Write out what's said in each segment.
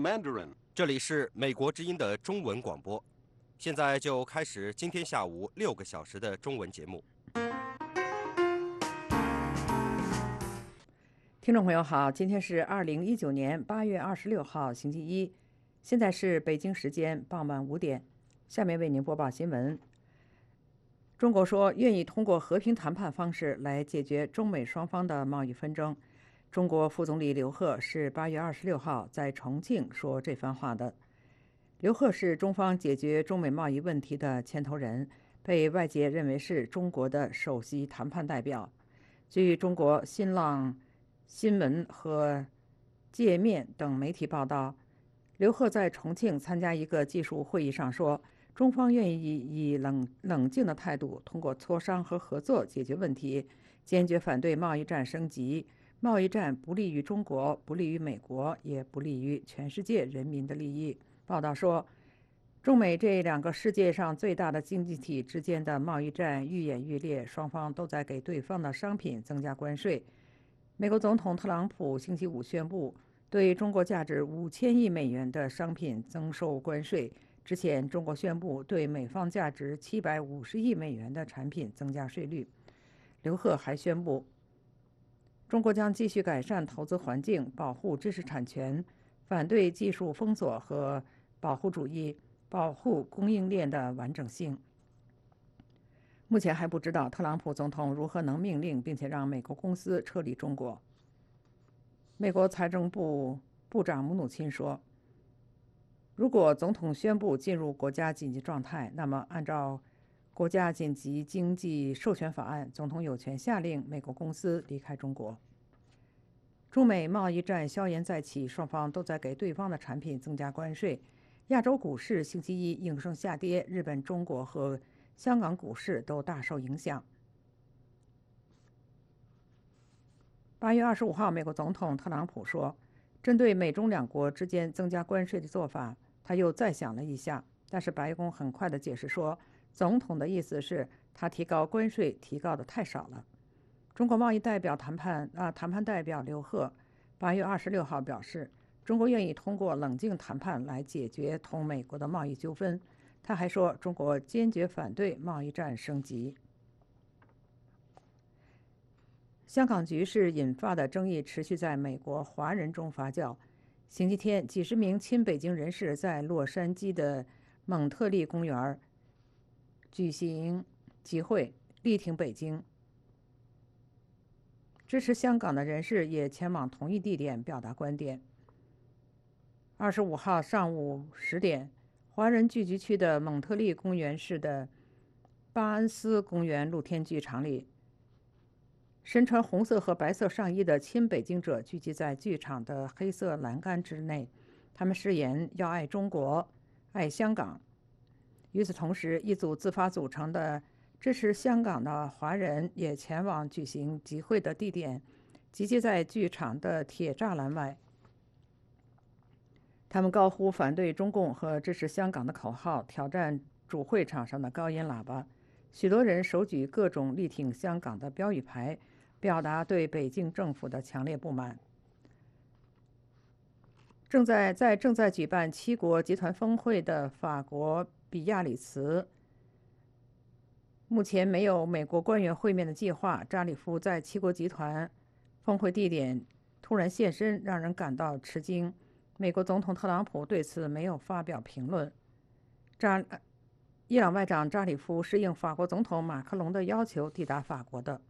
Mandarin，这里是美国之音的中文广播，现在就开始今天下午六个小时的中文节目。听众朋友好，今天是二零一九年八月二十六号，星期一，现在是北京时间傍晚五点，下面为您播报新闻。中国说愿意通过和平谈判方式来解决中美双方的贸易纷争。中国副总理刘鹤是八月二十六号在重庆说这番话的。刘鹤是中方解决中美贸易问题的牵头人，被外界认为是中国的首席谈判代表。据中国新浪。新闻和界面等媒体报道，刘鹤在重庆参加一个技术会议上说，中方愿意以冷冷静的态度，通过磋商和合作解决问题，坚决反对贸易战升级。贸易战不利于中国，不利于美国，也不利于全世界人民的利益。报道说，中美这两个世界上最大的经济体之间的贸易战愈演愈烈，双方都在给对方的商品增加关税。美国总统特朗普星期五宣布，对中国价值五千亿美元的商品增收关税。之前，中国宣布对美方价值七百五十亿美元的产品增加税率。刘鹤还宣布，中国将继续改善投资环境，保护知识产权，反对技术封锁和保护主义，保护供应链的完整性。目前还不知道特朗普总统如何能命令并且让美国公司撤离中国。美国财政部部长姆努钦说：“如果总统宣布进入国家紧急状态，那么按照国家紧急经济授权法案，总统有权下令美国公司离开中国。”中美贸易战硝烟再起，双方都在给对方的产品增加关税。亚洲股市星期一应声下跌，日本、中国和。香港股市都大受影响。八月二十五号，美国总统特朗普说，针对美中两国之间增加关税的做法，他又再想了一下。但是白宫很快的解释说，总统的意思是，他提高关税提高的太少了。中国贸易代表谈判啊，谈判代表刘鹤八月二十六号表示，中国愿意通过冷静谈判来解决同美国的贸易纠纷。他还说，中国坚决反对贸易战升级。香港局势引发的争议持续在美国华人中发酵。星期天，几十名亲北京人士在洛杉矶的蒙特利公园举行集会，力挺北京。支持香港的人士也前往同一地点表达观点。二十五号上午十点。华人聚集区的蒙特利公园市的巴恩斯公园露天剧场里，身穿红色和白色上衣的亲北京者聚集在剧场的黑色栏杆之内，他们誓言要爱中国、爱香港。与此同时，一组自发组成的支持香港的华人也前往举行集会的地点，集结在剧场的铁栅栏外。他们高呼反对中共和支持香港的口号，挑战主会场上的高音喇叭。许多人手举各种力挺香港的标语牌，表达对北京政府的强烈不满。正在在正在举办七国集团峰会的法国比亚里茨，目前没有美国官员会面的计划。扎里夫在七国集团峰会地点突然现身，让人感到吃惊。美国总统特朗普对此没有发表评论。扎伊朗外长扎里夫是应法国总统马克龙的要求抵达法国的。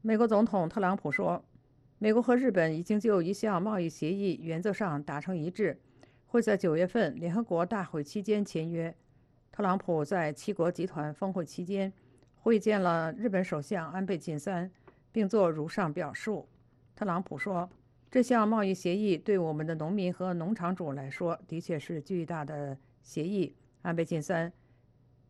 美国总统特朗普说，美国和日本已经就一项贸易协议原则上达成一致，会在九月份联合国大会期间签约。特朗普在七国集团峰会期间会见了日本首相安倍晋三，并作如上表述。特朗普说。这项贸易协议对我们的农民和农场主来说，的确是巨大的协议。安倍晋三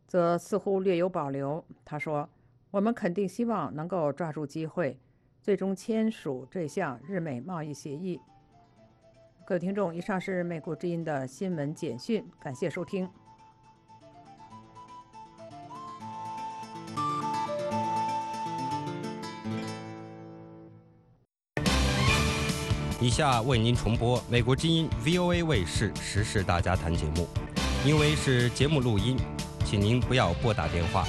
则似乎略有保留。他说：“我们肯定希望能够抓住机会，最终签署这项日美贸易协议。”各位听众，以上是美国之音的新闻简讯，感谢收听。以下为您重播美国之音 VOA 卫视时事大家谈节目，因为是节目录音，请您不要拨打电话。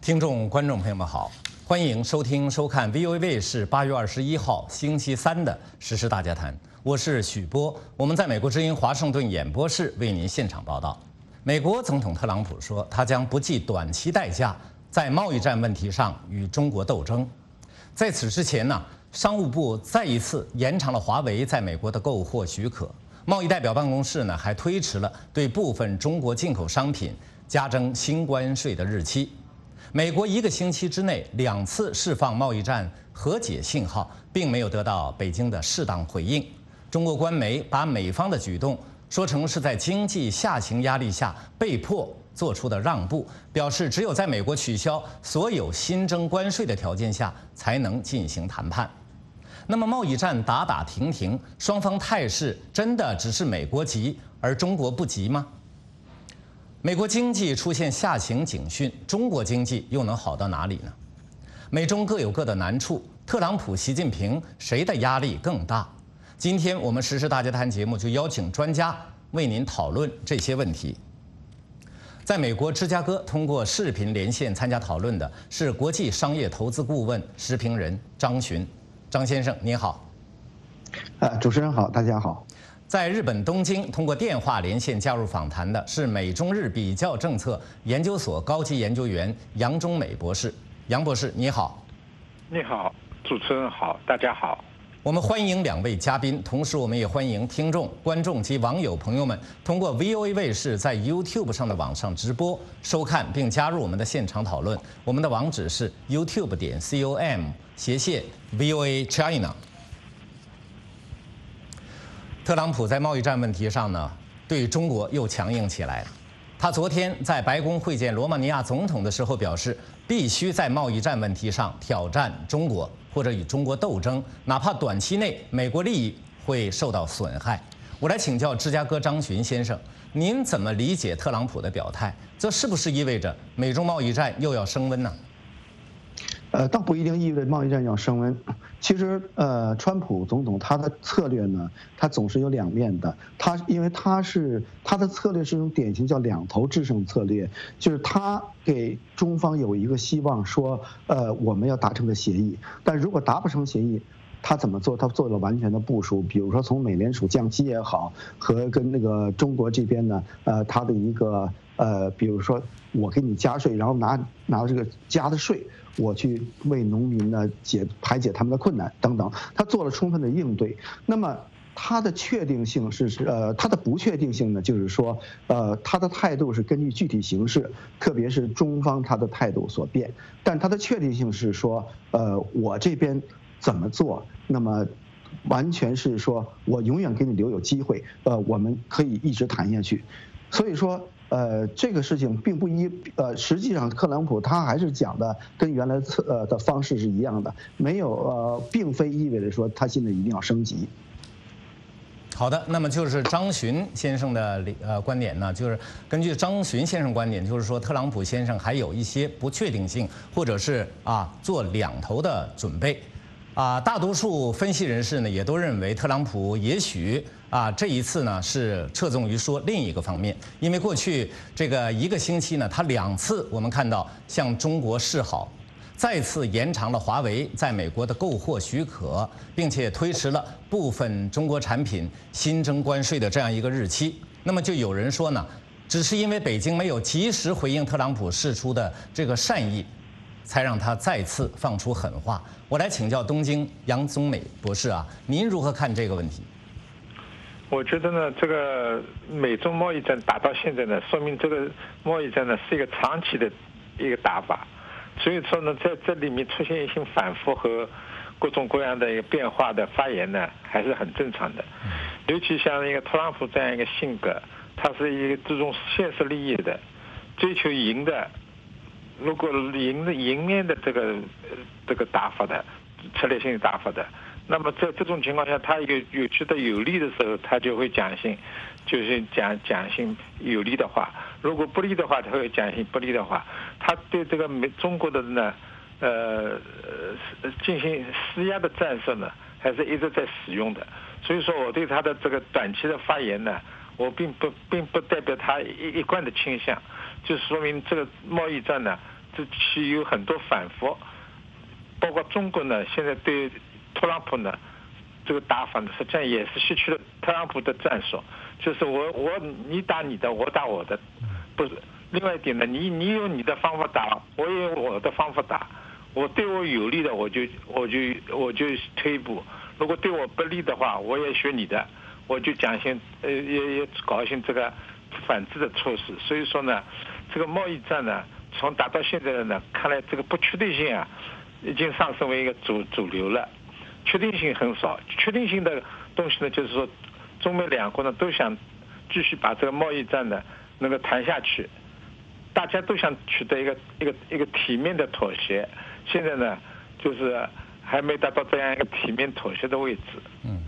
听众、观众朋友们好，欢迎收听、收看 VOA 卫视八月二十一号星期三的时事大家谈，我是许波，我们在美国之音华盛顿演播室为您现场报道。美国总统特朗普说，他将不计短期代价在贸易战问题上与中国斗争。在此之前呢，商务部再一次延长了华为在美国的购货许可。贸易代表办公室呢，还推迟了对部分中国进口商品加征新关税的日期。美国一个星期之内两次释放贸易战和解信号，并没有得到北京的适当回应。中国官媒把美方的举动说成是在经济下行压力下被迫。做出的让步，表示只有在美国取消所有新增关税的条件下，才能进行谈判。那么贸易战打打停停，双方态势真的只是美国急而中国不急吗？美国经济出现下行警讯，中国经济又能好到哪里呢？美中各有各的难处，特朗普、习近平谁的压力更大？今天我们实时大家谈节目就邀请专家为您讨论这些问题。在美国芝加哥通过视频连线参加讨论的是国际商业投资顾问、时评人张巡，张先生您好。呃，主持人好，大家好。在日本东京通过电话连线加入访谈的是美中日比较政策研究所高级研究员杨中美博士，杨博士你好。你好，主持人好，大家好。我们欢迎两位嘉宾，同时我们也欢迎听众、观众及网友朋友们通过 VOA 卫视在 YouTube 上的网上直播收看并加入我们的现场讨论。我们的网址是 YouTube 点 com 斜线 VOA China。特朗普在贸易战问题上呢，对中国又强硬起来了。他昨天在白宫会见罗马尼亚总统的时候表示，必须在贸易战问题上挑战中国。或者与中国斗争，哪怕短期内美国利益会受到损害。我来请教芝加哥张巡先生，您怎么理解特朗普的表态？这是不是意味着美中贸易战又要升温呢？呃，倒不一定意味着贸易战要升温。其实，呃，川普总统他的策略呢，他总是有两面的。他因为他是他的策略是一种典型叫两头制胜策略，就是他给中方有一个希望，说，呃，我们要达成个协议。但如果达不成协议，他怎么做？他做了完全的部署。比如说，从美联储降息也好，和跟那个中国这边呢，呃，他的一个呃，比如说我给你加税，然后拿拿这个加的税。我去为农民呢解排解他们的困难等等，他做了充分的应对。那么他的确定性是是呃，他的不确定性呢，就是说呃，他的态度是根据具体形势，特别是中方他的态度所变。但他的确定性是说呃，我这边怎么做，那么完全是说我永远给你留有机会，呃，我们可以一直谈下去。所以说。呃，这个事情并不一，呃，实际上特朗普他还是讲的跟原来策呃的方式是一样的，没有呃，并非意味着说他现在一定要升级。好的，那么就是张巡先生的呃观点呢，就是根据张巡先生观点，就是说特朗普先生还有一些不确定性，或者是啊做两头的准备。啊，大多数分析人士呢也都认为，特朗普也许啊这一次呢是侧重于说另一个方面，因为过去这个一个星期呢，他两次我们看到向中国示好，再次延长了华为在美国的购货许可，并且推迟了部分中国产品新增关税的这样一个日期。那么就有人说呢，只是因为北京没有及时回应特朗普释出的这个善意。才让他再次放出狠话。我来请教东京杨宗美博士啊，您如何看这个问题？我觉得呢，这个美中贸易战打到现在呢，说明这个贸易战呢是一个长期的一个打法。所以说呢，在这里面出现一些反复和各种各样的一个变化的发言呢，还是很正常的。尤其像一个特朗普这样一个性格，他是一个注重现实利益的，追求赢的。如果赢的赢面的这个这个打法的策略性打法的，那么在这种情况下，他有有觉得有利的时候，他就会讲一些就是讲讲一些有利的话；如果不利的话，他会讲一些不利的话。他对这个美中国的呢，呃呃进行施压的战术呢，还是一直在使用的。所以说，我对他的这个短期的发言呢，我并不并不代表他一一贯的倾向，就说明这个贸易战呢，这期有很多反复，包括中国呢，现在对特朗普呢，这个打法呢，实际上也是吸取了特朗普的战术，就是我我你打你的，我打我的，不是。另外一点呢，你你有你的方法打，我也有我的方法打，我对我有利的我就我就我就退一步。如果对我不利的话，我也学你的，我就讲一些呃，也也搞一些这个反制的措施。所以说呢，这个贸易战呢，从打到现在呢，看来这个不确定性啊，已经上升为一个主主流了，确定性很少。确定性的东西呢，就是说，中美两国呢都想继续把这个贸易战呢能够谈下去，大家都想取得一个一个一个体面的妥协。现在呢，就是。还没达到这样一个体面妥协的位置。嗯，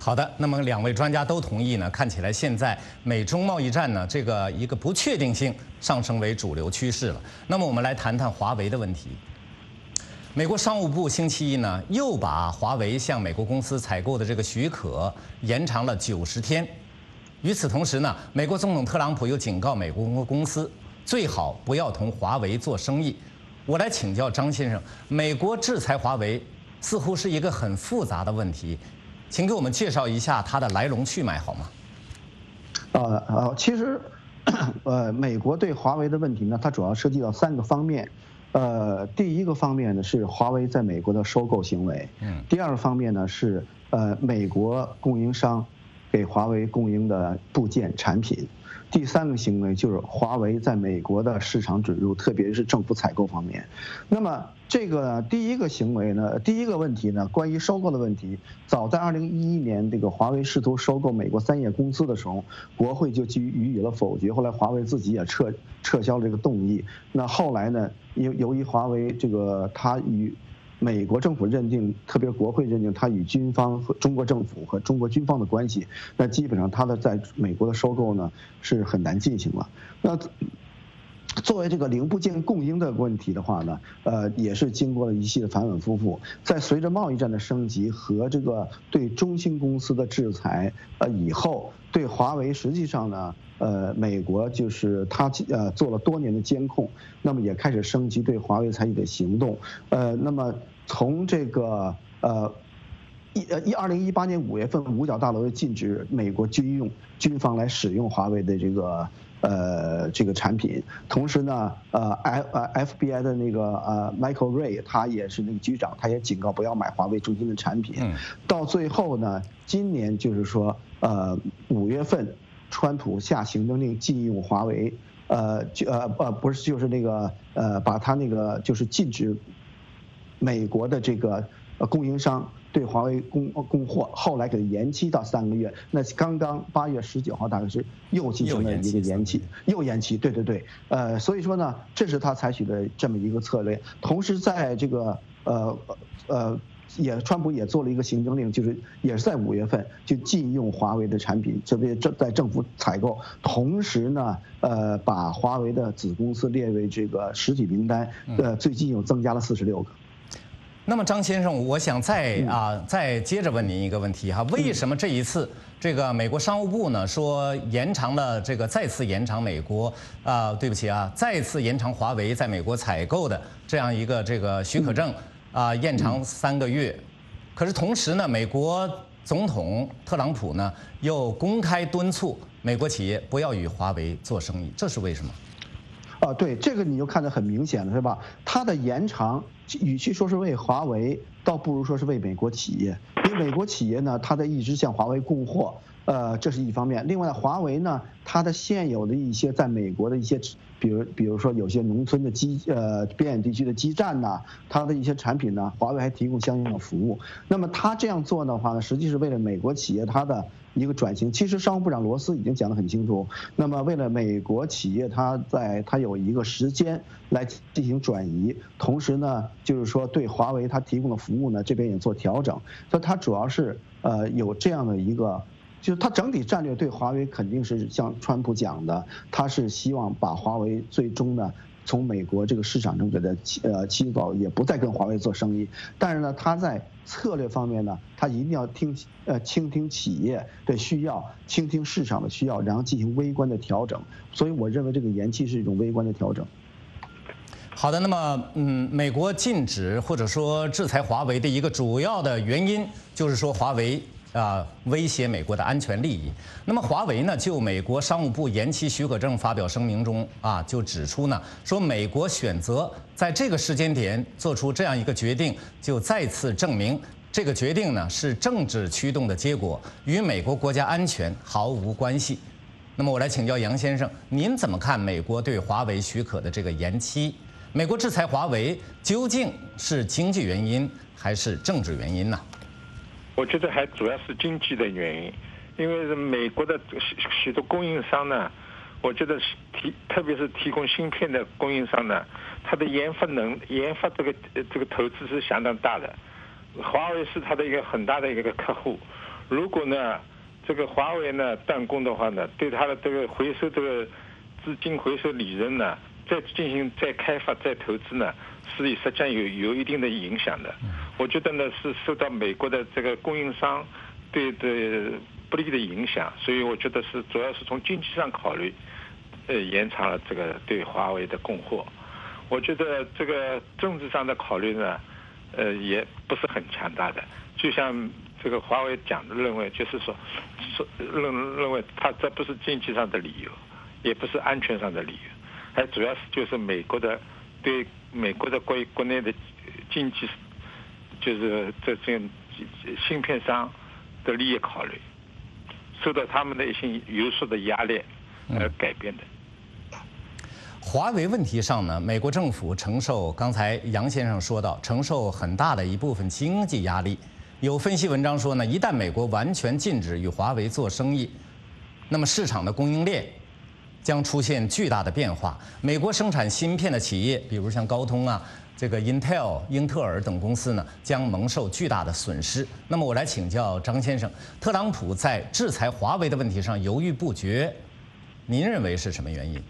好的。那么两位专家都同意呢？看起来现在美中贸易战呢，这个一个不确定性上升为主流趋势了。那么我们来谈谈华为的问题。美国商务部星期一呢，又把华为向美国公司采购的这个许可延长了九十天。与此同时呢，美国总统特朗普又警告美国公司，最好不要同华为做生意。我来请教张先生，美国制裁华为似乎是一个很复杂的问题，请给我们介绍一下它的来龙去脉好吗？呃呃，其实，呃，美国对华为的问题呢，它主要涉及到三个方面，呃，第一个方面呢是华为在美国的收购行为，嗯，第二个方面呢是呃美国供应商给华为供应的部件产品。第三个行为就是华为在美国的市场准入，特别是政府采购方面。那么这个第一个行为呢，第一个问题呢，关于收购的问题，早在二零一一年，这个华为试图收购美国三叶公司的时候，国会就予予以了否决。后来华为自己也撤撤销了这个动议。那后来呢，由由于华为这个它与美国政府认定，特别国会认定它与军方和中国政府和中国军方的关系，那基本上它的在美国的收购呢是很难进行了。那作为这个零部件供应的问题的话呢，呃，也是经过了一系列反反复复，在随着贸易战的升级和这个对中兴公司的制裁呃以后，对华为实际上呢，呃，美国就是他呃做了多年的监控，那么也开始升级对华为采取的行动，呃，那么。从这个呃一呃一二零一八年五月份，五角大楼禁止美国军用军方来使用华为的这个呃这个产品。同时呢，呃 F 呃 FBI 的那个呃 Michael Ray 他也是那个局长，他也警告不要买华为中心的产品。到最后呢，今年就是说呃五月份，川普下行政令禁用华为，呃就呃呃不是就是那个呃把他那个就是禁止。美国的这个供应商对华为供供货，后来给延期到三个月。那刚刚八月十九号，大概是又进行了一个延期，又延期。对对对，呃，所以说呢，这是他采取的这么一个策略。同时，在这个呃呃，也川普也做了一个行政令，就是也是在五月份就禁用华为的产品，特别政在政府采购。同时呢，呃，把华为的子公司列为这个实体名单，呃，最近又增加了四十六个。那么张先生，我想再啊再接着问您一个问题哈，为什么这一次这个美国商务部呢说延长了这个再次延长美国啊对不起啊再次延长华为在美国采购的这样一个这个许可证啊延长三个月，可是同时呢美国总统特朗普呢又公开敦促美国企业不要与华为做生意，这是为什么？啊，对，这个你就看得很明显了，是吧？它的延长，与其说是为华为，倒不如说是为美国企业，因为美国企业呢，它在一直向华为供货。呃，这是一方面。另外，华为呢，它的现有的一些在美国的一些，比如比如说有些农村的基呃边远地区的基站呐，它的一些产品呢，华为还提供相应的服务。那么它这样做的话呢，实际是为了美国企业它的一个转型。其实商务部长罗斯已经讲得很清楚。那么为了美国企业，它在它有一个时间来进行转移，同时呢，就是说对华为它提供的服务呢，这边也做调整。所以它主要是呃有这样的一个。就是它整体战略对华为肯定是像川普讲的，他是希望把华为最终呢从美国这个市场中给它呃吸走，也不再跟华为做生意。但是呢，他在策略方面呢，他一定要听呃倾听企业的需要，倾听市场的需要，然后进行微观的调整。所以我认为这个延期是一种微观的调整。好的，那么嗯，美国禁止或者说制裁华为的一个主要的原因，就是说华为啊威胁美国的安全利益。那么华为呢，就美国商务部延期许可证发表声明中啊，就指出呢，说美国选择在这个时间点做出这样一个决定，就再次证明这个决定呢是政治驱动的结果，与美国国家安全毫无关系。那么我来请教杨先生，您怎么看美国对华为许可的这个延期？美国制裁华为究竟是经济原因还是政治原因呢？我觉得还主要是经济的原因，因为是美国的许许多供应商呢，我觉得是提特别是提供芯片的供应商呢，它的研发能研发这个这个投资是相当大的，华为是它的一个很大的一个客户。如果呢这个华为呢断供的话呢，对它的这个回收这个资金回收利润呢？再进行再开发再投资呢，是实际上有有一定的影响的。我觉得呢是受到美国的这个供应商对的不利的影响，所以我觉得是主要是从经济上考虑，呃延长了这个对华为的供货。我觉得这个政治上的考虑呢，呃也不是很强大的。就像这个华为讲的认为，就是说，说认认为他这不是经济上的理由，也不是安全上的理由。还主要是就是美国的对美国的国国内的经济，就是这这芯片商的利益考虑，受到他们的一些游说的压力而改变的。华为问题上呢，美国政府承受刚才杨先生说到承受很大的一部分经济压力。有分析文章说呢，一旦美国完全禁止与华为做生意，那么市场的供应链。将出现巨大的变化。美国生产芯片的企业，比如像高通啊、这个 Intel、英特尔等公司呢，将蒙受巨大的损失。那么，我来请教张先生，特朗普在制裁华为的问题上犹豫不决，您认为是什么原因？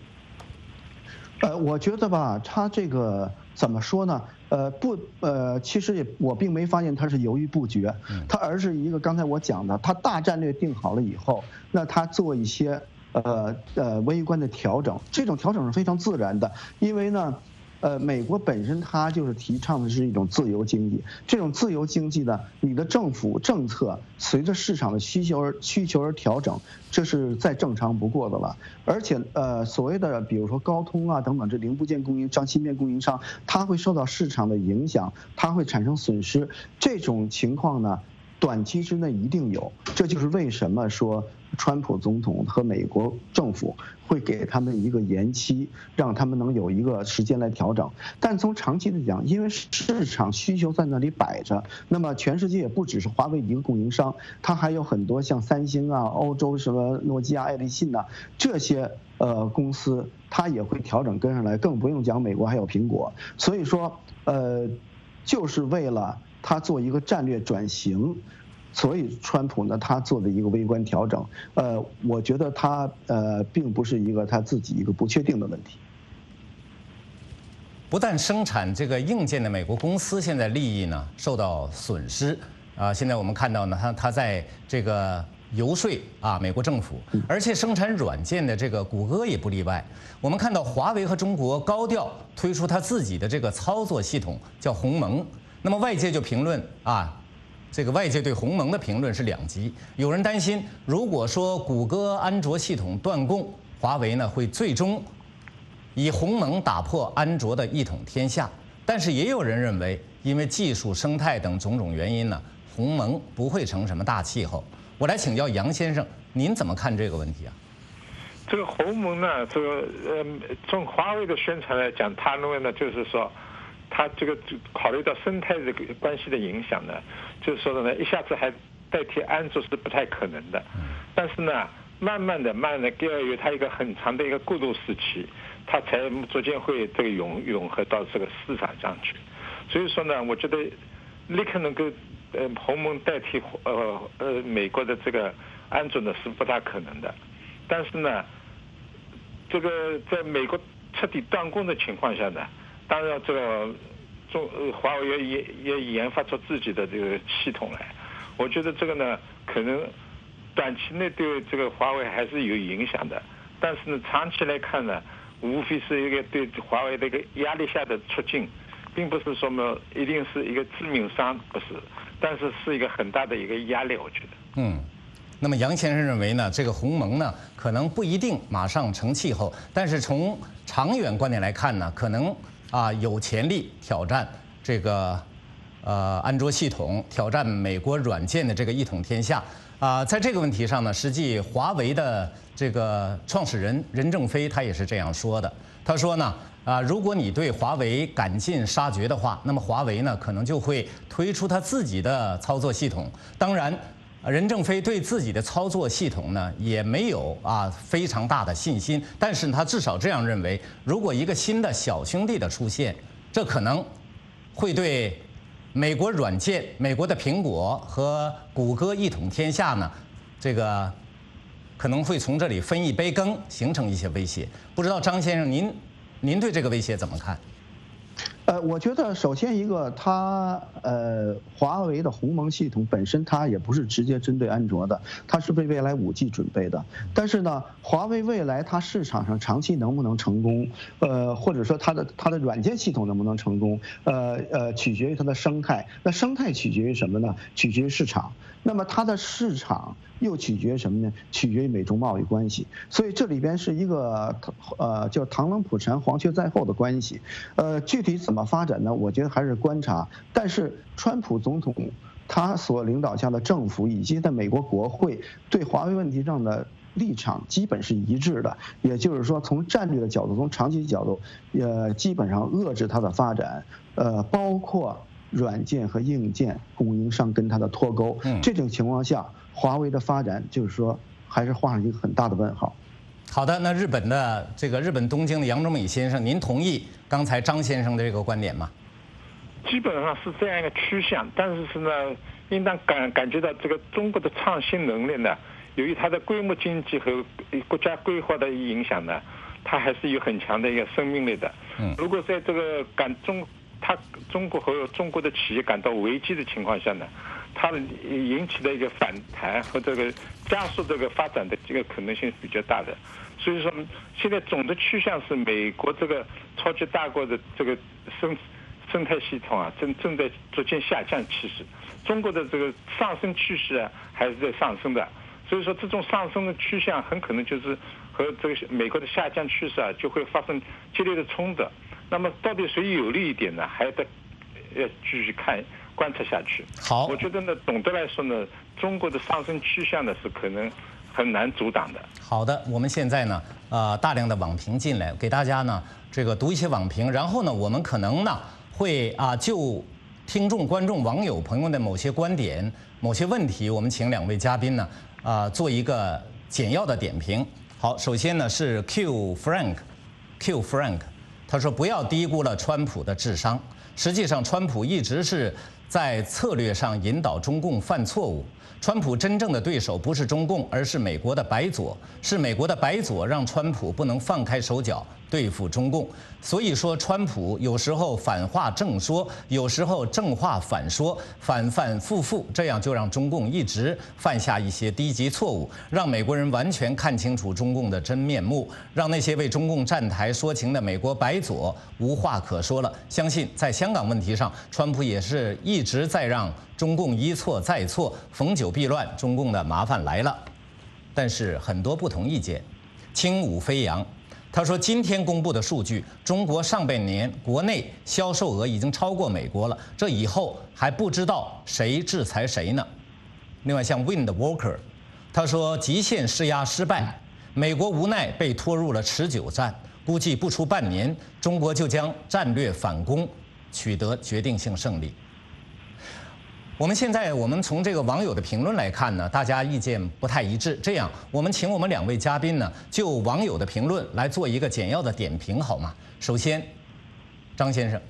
呃，我觉得吧，他这个怎么说呢？呃，不，呃，其实也我并没发现他是犹豫不决，他而是一个刚才我讲的，他大战略定好了以后，那他做一些。呃呃，微观的调整，这种调整是非常自然的，因为呢，呃，美国本身它就是提倡的是一种自由经济，这种自由经济呢，你的政府政策随着市场的需求而需求而调整，这是再正常不过的了。而且呃，所谓的比如说高通啊等等这零部件供应商、芯片供应商，它会受到市场的影响，它会产生损失，这种情况呢，短期之内一定有，这就是为什么说。川普总统和美国政府会给他们一个延期，让他们能有一个时间来调整。但从长期的讲，因为市场需求在那里摆着，那么全世界也不只是华为一个供应商，它还有很多像三星啊、欧洲什么诺基亚、爱立信呐这些呃公司，它也会调整跟上来。更不用讲美国还有苹果。所以说，呃，就是为了它做一个战略转型。所以，川普呢，他做的一个微观调整，呃，我觉得他呃，并不是一个他自己一个不确定的问题。不但生产这个硬件的美国公司现在利益呢受到损失，啊，现在我们看到呢，他他在这个游说啊，美国政府，而且生产软件的这个谷歌也不例外。我们看到华为和中国高调推出他自己的这个操作系统，叫鸿蒙。那么外界就评论啊。这个外界对鸿蒙的评论是两极，有人担心，如果说谷歌安卓系统断供，华为呢会最终以鸿蒙打破安卓的一统天下。但是也有人认为，因为技术生态等种种原因呢，鸿蒙不会成什么大气候。我来请教杨先生，您怎么看这个问题啊？这个鸿蒙呢，这个呃，从华为的宣传来讲，他认为呢，就是说。他这个考虑到生态这个关系的影响呢，就是说的呢，一下子还代替安卓是不太可能的。但是呢，慢慢的、慢的，第二有它一个很长的一个过渡时期，它才逐渐会这个涌涌合到这个市场上去。所以说呢，我觉得立刻能够呃鸿蒙代替呃呃美国的这个安卓呢是不大可能的。但是呢，这个在美国。彻底断供的情况下呢，当然这个中华为要研要研发出自己的这个系统来。我觉得这个呢，可能短期内对这个华为还是有影响的，但是呢，长期来看呢，无非是一个对华为的一个压力下的出境，并不是说么一定是一个致命伤，不是，但是是一个很大的一个压力，我觉得。嗯，那么杨先生认为呢，这个鸿蒙呢，可能不一定马上成气候，但是从长远观点来看呢，可能啊有潜力挑战这个。呃，安卓系统挑战美国软件的这个一统天下啊，在这个问题上呢，实际华为的这个创始人任正非他也是这样说的。他说呢，啊，如果你对华为赶尽杀绝的话，那么华为呢可能就会推出他自己的操作系统。当然，任正非对自己的操作系统呢也没有啊非常大的信心，但是他至少这样认为，如果一个新的小兄弟的出现，这可能会对。美国软件，美国的苹果和谷歌一统天下呢，这个可能会从这里分一杯羹，形成一些威胁。不知道张先生，您您对这个威胁怎么看？呃，我觉得首先一个，它呃，华为的鸿蒙系统本身它也不是直接针对安卓的，它是为未来五 G 准备的。但是呢，华为未来它市场上长期能不能成功，呃，或者说它的它的软件系统能不能成功，呃呃，取决于它的生态。那生态取决于什么呢？取决于市场。那么它的市场又取决于什么呢？取决于美中贸易关系。所以这里边是一个呃叫螳螂捕蝉，黄雀在后的关系。呃，具体怎么发展呢？我觉得还是观察。但是川普总统他所领导下的政府以及在美国国会对华为问题上的立场基本是一致的。也就是说，从战略的角度，从长期角度，呃，基本上遏制它的发展。呃，包括。软件和硬件供应商跟它的脱钩，这种情况下，华为的发展就是说还是画上一个很大的问号。好的，那日本的这个日本东京的杨忠美先生，您同意刚才张先生的这个观点吗？基本上是这样一个趋向，但是是呢，应当感感觉到这个中国的创新能力呢，由于它的规模经济和国家规划的影响呢，它还是有很强的一个生命力的。嗯，如果在这个感中。他中国和中国的企业感到危机的情况下呢，它引起的一个反弹和这个加速这个发展的这个可能性是比较大的。所以说，现在总的趋向是美国这个超级大国的这个生生态系统啊，正正在逐渐下降趋势。中国的这个上升趋势啊，还是在上升的。所以说，这种上升的趋向很可能就是和这个美国的下降趋势啊，就会发生激烈的冲突。那么到底谁有利一点呢？还得要继续看观察下去。好，我觉得呢，总的来说呢，中国的上升趋向呢是可能很难阻挡的。好的，我们现在呢，呃，大量的网评进来，给大家呢这个读一些网评，然后呢，我们可能呢会啊就听众、观众、网友朋友的某些观点、某些问题，我们请两位嘉宾呢啊做一个简要的点评。好，首先呢是 Q Frank，Q Frank。他说：“不要低估了川普的智商。实际上，川普一直是在策略上引导中共犯错误。川普真正的对手不是中共，而是美国的白左。是美国的白左让川普不能放开手脚。”对付中共，所以说川普有时候反话正说，有时候正话反说，反反复复，这样就让中共一直犯下一些低级错误，让美国人完全看清楚中共的真面目，让那些为中共站台说情的美国白左无话可说了。相信在香港问题上，川普也是一直在让中共一错再错，逢九必乱，中共的麻烦来了。但是很多不同意见，轻舞飞扬。他说：“今天公布的数据，中国上半年国内销售额已经超过美国了。这以后还不知道谁制裁谁呢。”另外，像 Wind Walker，他说：“极限施压失败，美国无奈被拖入了持久战，估计不出半年，中国就将战略反攻，取得决定性胜利。”我们现在，我们从这个网友的评论来看呢，大家意见不太一致。这样，我们请我们两位嘉宾呢，就网友的评论来做一个简要的点评，好吗？首先，张先生。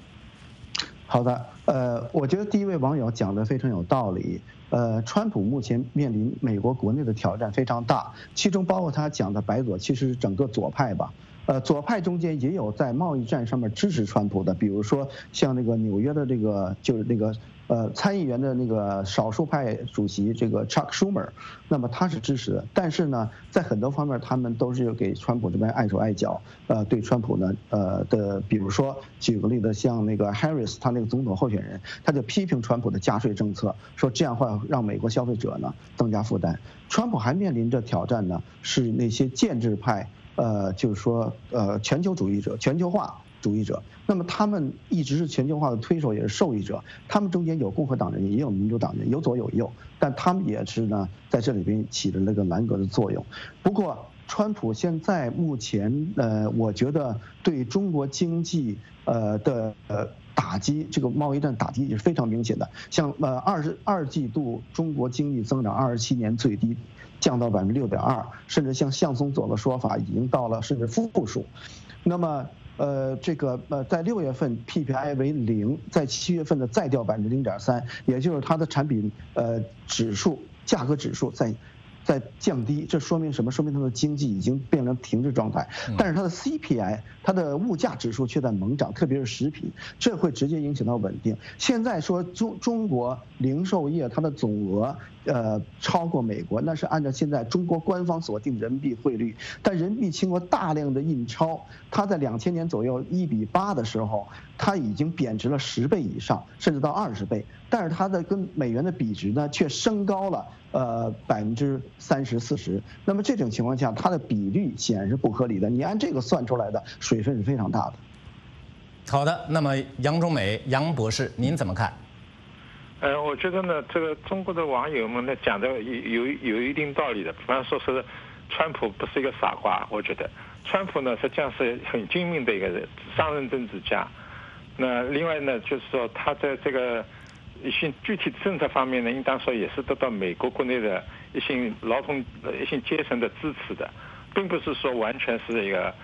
好的，呃，我觉得第一位网友讲的非常有道理。呃，川普目前面临美国国内的挑战非常大，其中包括他讲的白左，其实是整个左派吧。呃，左派中间也有在贸易战上面支持川普的，比如说像那个纽约的这个就是那个呃参议员的那个少数派主席这个 Chuck Schumer，那么他是支持的，但是呢，在很多方面他们都是给川普这边碍手碍脚，呃，对川普呢呃的，比如说举个例子，像那个 Harris 他那个总统候选人，他就批评川普的加税政策，说这样话让美国消费者呢增加负担。川普还面临着挑战呢，是那些建制派。呃，就是说，呃，全球主义者、全球化主义者，那么他们一直是全球化的推手，也是受益者。他们中间有共和党人，也有民主党人，有左有右，但他们也是呢，在这里边起着那个拦格的作用。不过，川普现在目前，呃，我觉得对中国经济，呃的呃打击，这个贸易战打击也是非常明显的。像呃二十二季度中国经济增长二十七年最低。降到百分之六点二，甚至像向松佐的说法，已经到了甚至负数。那么，呃，这个呃，在六月份 PPI 为零，在七月份的再掉百分之零点三，也就是它的产品呃指数价格指数在。在降低，这说明什么？说明它的经济已经变成停滞状态。但是它的 CPI，它的物价指数却在猛涨，特别是食品，这会直接影响到稳定。现在说中中国零售业它的总额呃超过美国，那是按照现在中国官方锁定人民币汇率。但人民币经过大量的印钞，它在两千年左右一比八的时候，它已经贬值了十倍以上，甚至到二十倍。但是它的跟美元的比值呢，却升高了。呃，百分之三十四十，那么这种情况下，它的比率显然是不合理的。你按这个算出来的水分是非常大的。好的，那么杨中美杨博士，您怎么看？呃，我觉得呢，这个中国的网友们呢讲的有有有一定道理的。比方说是，川普不是一个傻瓜，我觉得川普呢实际上是很精明的一个人，商人政治家。那另外呢，就是说他在这个。一些具体政策方面呢，应当说也是得到美国国内的一些劳动一些阶层的支持的，并不是说完全是一个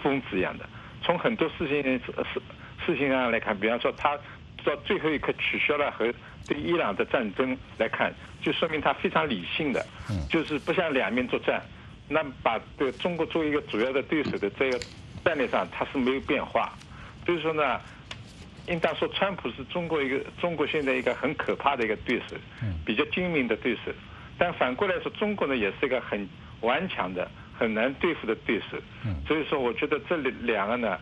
疯子一样的。从很多事情事事情上来看，比方说他到最后一刻取消了和对伊朗的战争来看，就说明他非常理性的，就是不想两面作战。那把对中国作为一个主要的对手的这个战略上，他是没有变化。所以说呢。应当说，川普是中国一个中国现在一个很可怕的一个对手，比较精明的对手。但反过来说，中国呢也是一个很顽强的、很难对付的对手。所以说，我觉得这里两个呢，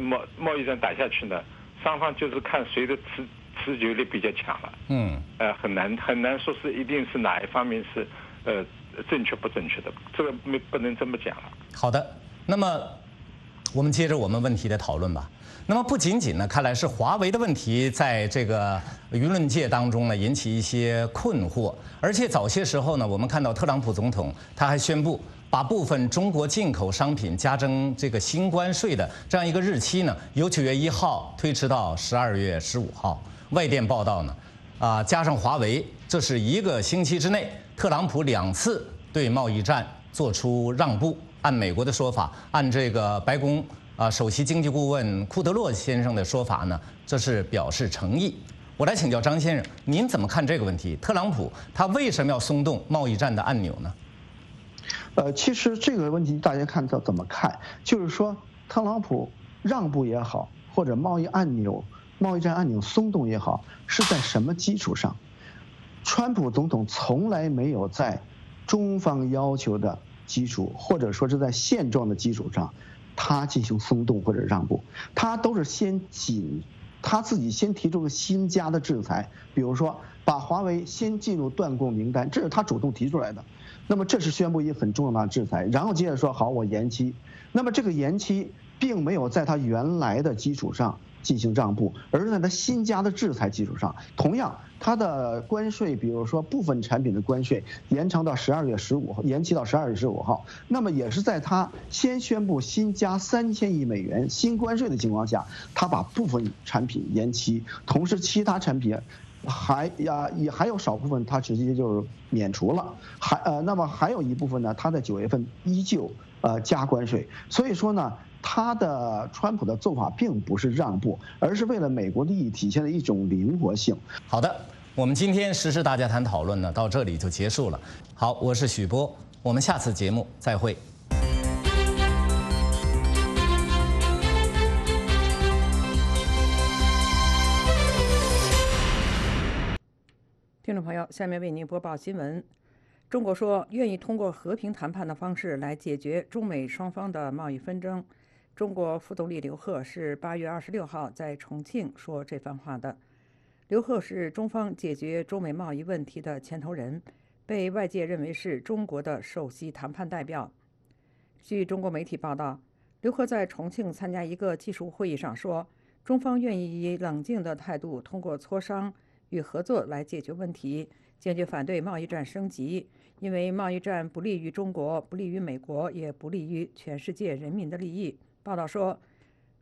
贸贸易战打下去呢，双方就是看谁的持持久力比较强了。嗯，呃，很难很难说是一定是哪一方面是呃正确不正确的，这个没不能这么讲了。好的，那么我们接着我们问题的讨论吧。那么不仅仅呢，看来是华为的问题在这个舆论界当中呢引起一些困惑，而且早些时候呢，我们看到特朗普总统他还宣布把部分中国进口商品加征这个新关税的这样一个日期呢，由九月一号推迟到十二月十五号。外电报道呢，啊，加上华为，这是一个星期之内，特朗普两次对贸易战做出让步。按美国的说法，按这个白宫。啊，首席经济顾问库德洛先生的说法呢，这是表示诚意。我来请教张先生，您怎么看这个问题？特朗普他为什么要松动贸易战的按钮呢？呃，其实这个问题大家看到怎么看？就是说，特朗普让步也好，或者贸易按钮、贸易战按钮松动也好，是在什么基础上？川普总统从来没有在中方要求的基础，或者说是在现状的基础上。他进行松动或者让步，他都是先紧，他自己先提出个新加的制裁，比如说把华为先进入断供名单，这是他主动提出来的。那么这是宣布一个很重要的制裁，然后接着说好我延期，那么这个延期并没有在他原来的基础上。进行让步，而是在它新加的制裁基础上，同样它的关税，比如说部分产品的关税延长到十二月十五号，延期到十二月十五号，那么也是在它先宣布新加三千亿美元新关税的情况下，它把部分产品延期，同时其他产品还呀也还有少部分它直接就是免除了，还呃那么还有一部分呢，它在九月份依旧呃加关税，所以说呢。他的川普的做法并不是让步，而是为了美国利益体现的一种灵活性。好的，我们今天时事大家谈讨论呢，到这里就结束了。好，我是许波，我们下次节目再会。朋友，下面为您播报新闻。中国说愿意通过和平谈判的方式来解决中美双方的贸易纷争。中国副总理刘鹤是八月二十六号在重庆说这番话的。刘鹤是中方解决中美贸易问题的牵头人，被外界认为是中国的首席谈判代表。据中国媒体报道，刘鹤在重庆参加一个技术会议上说，中方愿意以冷静的态度，通过磋商与合作来解决问题，坚决反对贸易战升级，因为贸易战不利于中国，不利于美国，也不利于全世界人民的利益。报道说。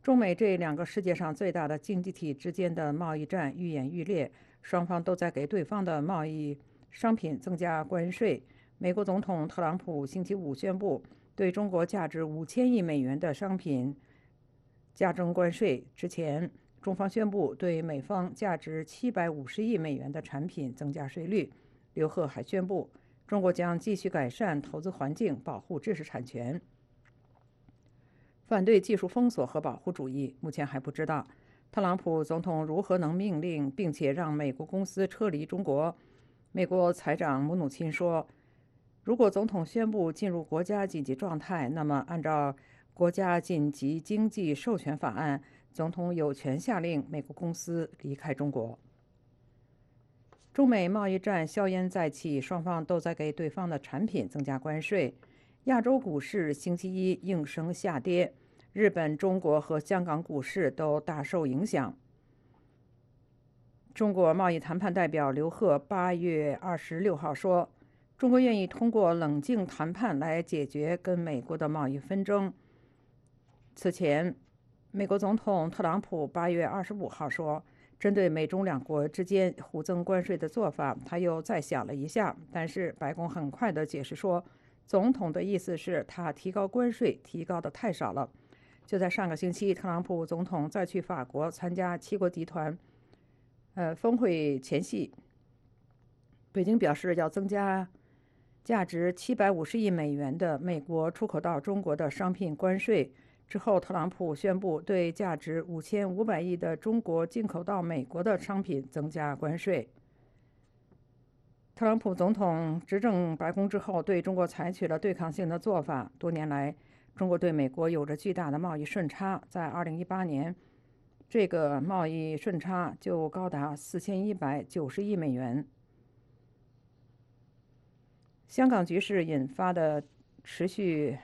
中美这两个世界上最大的经济体之间的贸易战愈演愈烈，双方都在给对方的贸易商品增加关税。美国总统特朗普星期五宣布对中国价值五千亿美元的商品加征关税。之前，中方宣布对美方价值七百五十亿美元的产品增加税率。刘鹤还宣布，中国将继续改善投资环境，保护知识产权。反对技术封锁和保护主义，目前还不知道特朗普总统如何能命令并且让美国公司撤离中国。美国财长姆努钦说：“如果总统宣布进入国家紧急状态，那么按照国家紧急经济授权法案，总统有权下令美国公司离开中国。”中美贸易战硝烟再起，双方都在给对方的产品增加关税。亚洲股市星期一应声下跌，日本、中国和香港股市都大受影响。中国贸易谈判代表刘鹤八月二十六号说：“中国愿意通过冷静谈判来解决跟美国的贸易纷争。”此前，美国总统特朗普八月二十五号说：“针对美中两国之间互增关税的做法，他又再想了一下。”但是白宫很快的解释说。总统的意思是，他提高关税提高的太少了。就在上个星期，特朗普总统再去法国参加七国集团呃峰会前夕，北京表示要增加价值七百五十亿美元的美国出口到中国的商品关税。之后，特朗普宣布对价值五千五百亿的中国进口到美国的商品增加关税。特朗普总统执政白宫之后，对中国采取了对抗性的做法。多年来，中国对美国有着巨大的贸易顺差。在2018年，这个贸易顺差就高达4190亿美元。香港局势引发的持续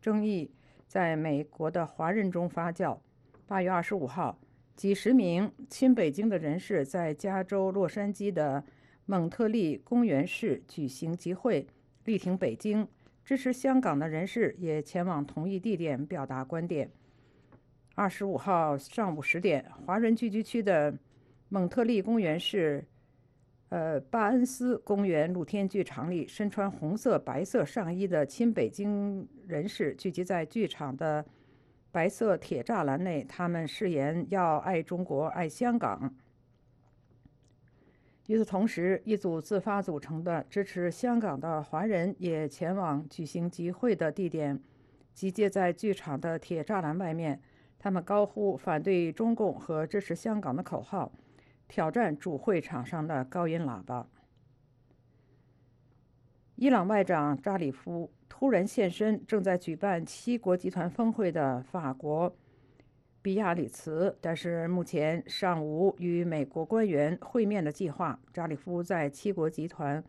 争议，在美国的华人中发酵。八月二十五号，几十名亲北京的人士在加州洛杉矶的。蒙特利公园市举行集会，力挺北京；支持香港的人士也前往同一地点表达观点。二十五号上午十点，华人聚居区的蒙特利公园市，呃巴恩斯公园露天剧场里，身穿红色、白色上衣的亲北京人士聚集在剧场的白色铁栅栏内，他们誓言要爱中国、爱香港。与此同时，一组自发组成的支持香港的华人也前往举行集会的地点，集结在剧场的铁栅栏外面。他们高呼反对中共和支持香港的口号，挑战主会场上的高音喇叭。伊朗外长扎里夫突然现身，正在举办七国集团峰会的法国。比亚里茨，但是目前尚无与美国官员会面的计划。扎里夫在七国集团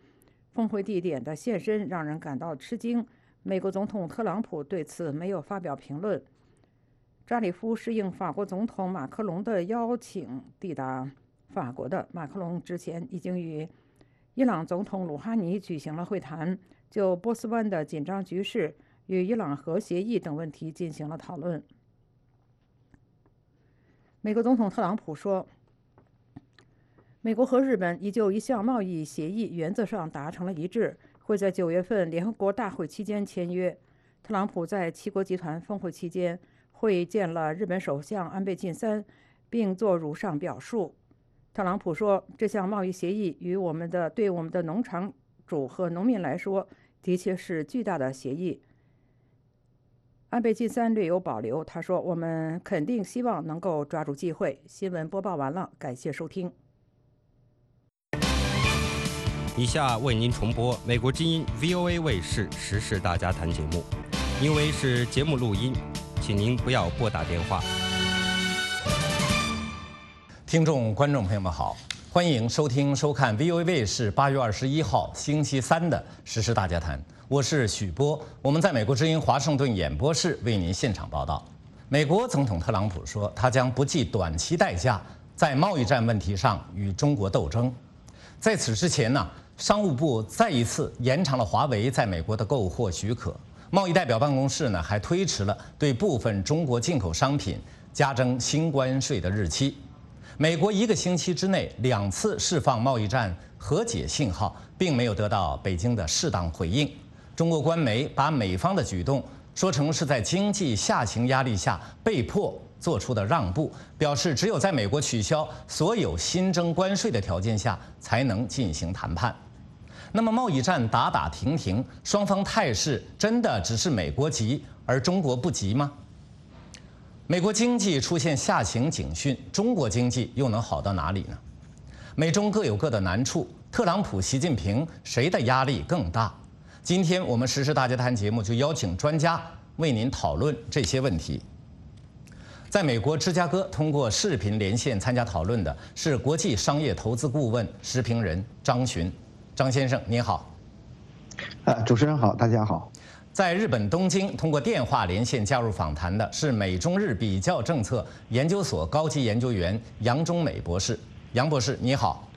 峰会地点的现身让人感到吃惊。美国总统特朗普对此没有发表评论。扎里夫是应法国总统马克龙的邀请抵达法国的。马克龙之前已经与伊朗总统鲁哈尼举行了会谈，就波斯湾的紧张局势与伊朗核协议等问题进行了讨论。美国总统特朗普说：“美国和日本已就一项贸易协议原则上达成了一致，会在九月份联合国大会期间签约。”特朗普在七国集团峰会期间会见了日本首相安倍晋三，并作如上表述。特朗普说：“这项贸易协议与我们的对我们的农场主和农民来说，的确是巨大的协议。”安倍晋三略有保留，他说：“我们肯定希望能够抓住机会。”新闻播报完了，感谢收听。以下为您重播美国之音 VOA 卫视时事大家谈节目，因为是节目录音，请您不要拨打电话。听众、观众朋友们好，欢迎收听、收看 VOA 卫视八月二十一号星期三的时事大家谈，我是许波，我们在美国之音华盛顿演播室为您现场报道。美国总统特朗普说，他将不计短期代价在贸易战问题上与中国斗争。在此之前呢？商务部再一次延长了华为在美国的购货许可，贸易代表办公室呢还推迟了对部分中国进口商品加征新关税的日期。美国一个星期之内两次释放贸易战和解信号，并没有得到北京的适当回应。中国官媒把美方的举动说成是在经济下行压力下被迫做出的让步，表示只有在美国取消所有新增关税的条件下才能进行谈判。那么贸易战打打停停，双方态势真的只是美国急而中国不急吗？美国经济出现下行警讯，中国经济又能好到哪里呢？美中各有各的难处，特朗普、习近平谁的压力更大？今天我们实时大家谈节目就邀请专家为您讨论这些问题。在美国芝加哥通过视频连线参加讨论的是国际商业投资顾问、时评人张巡。张先生您好，呃，主持人好，大家好。在日本东京通过电话连线加入访谈的是美中日比较政策研究所高级研究员杨中美博士。杨博士你好，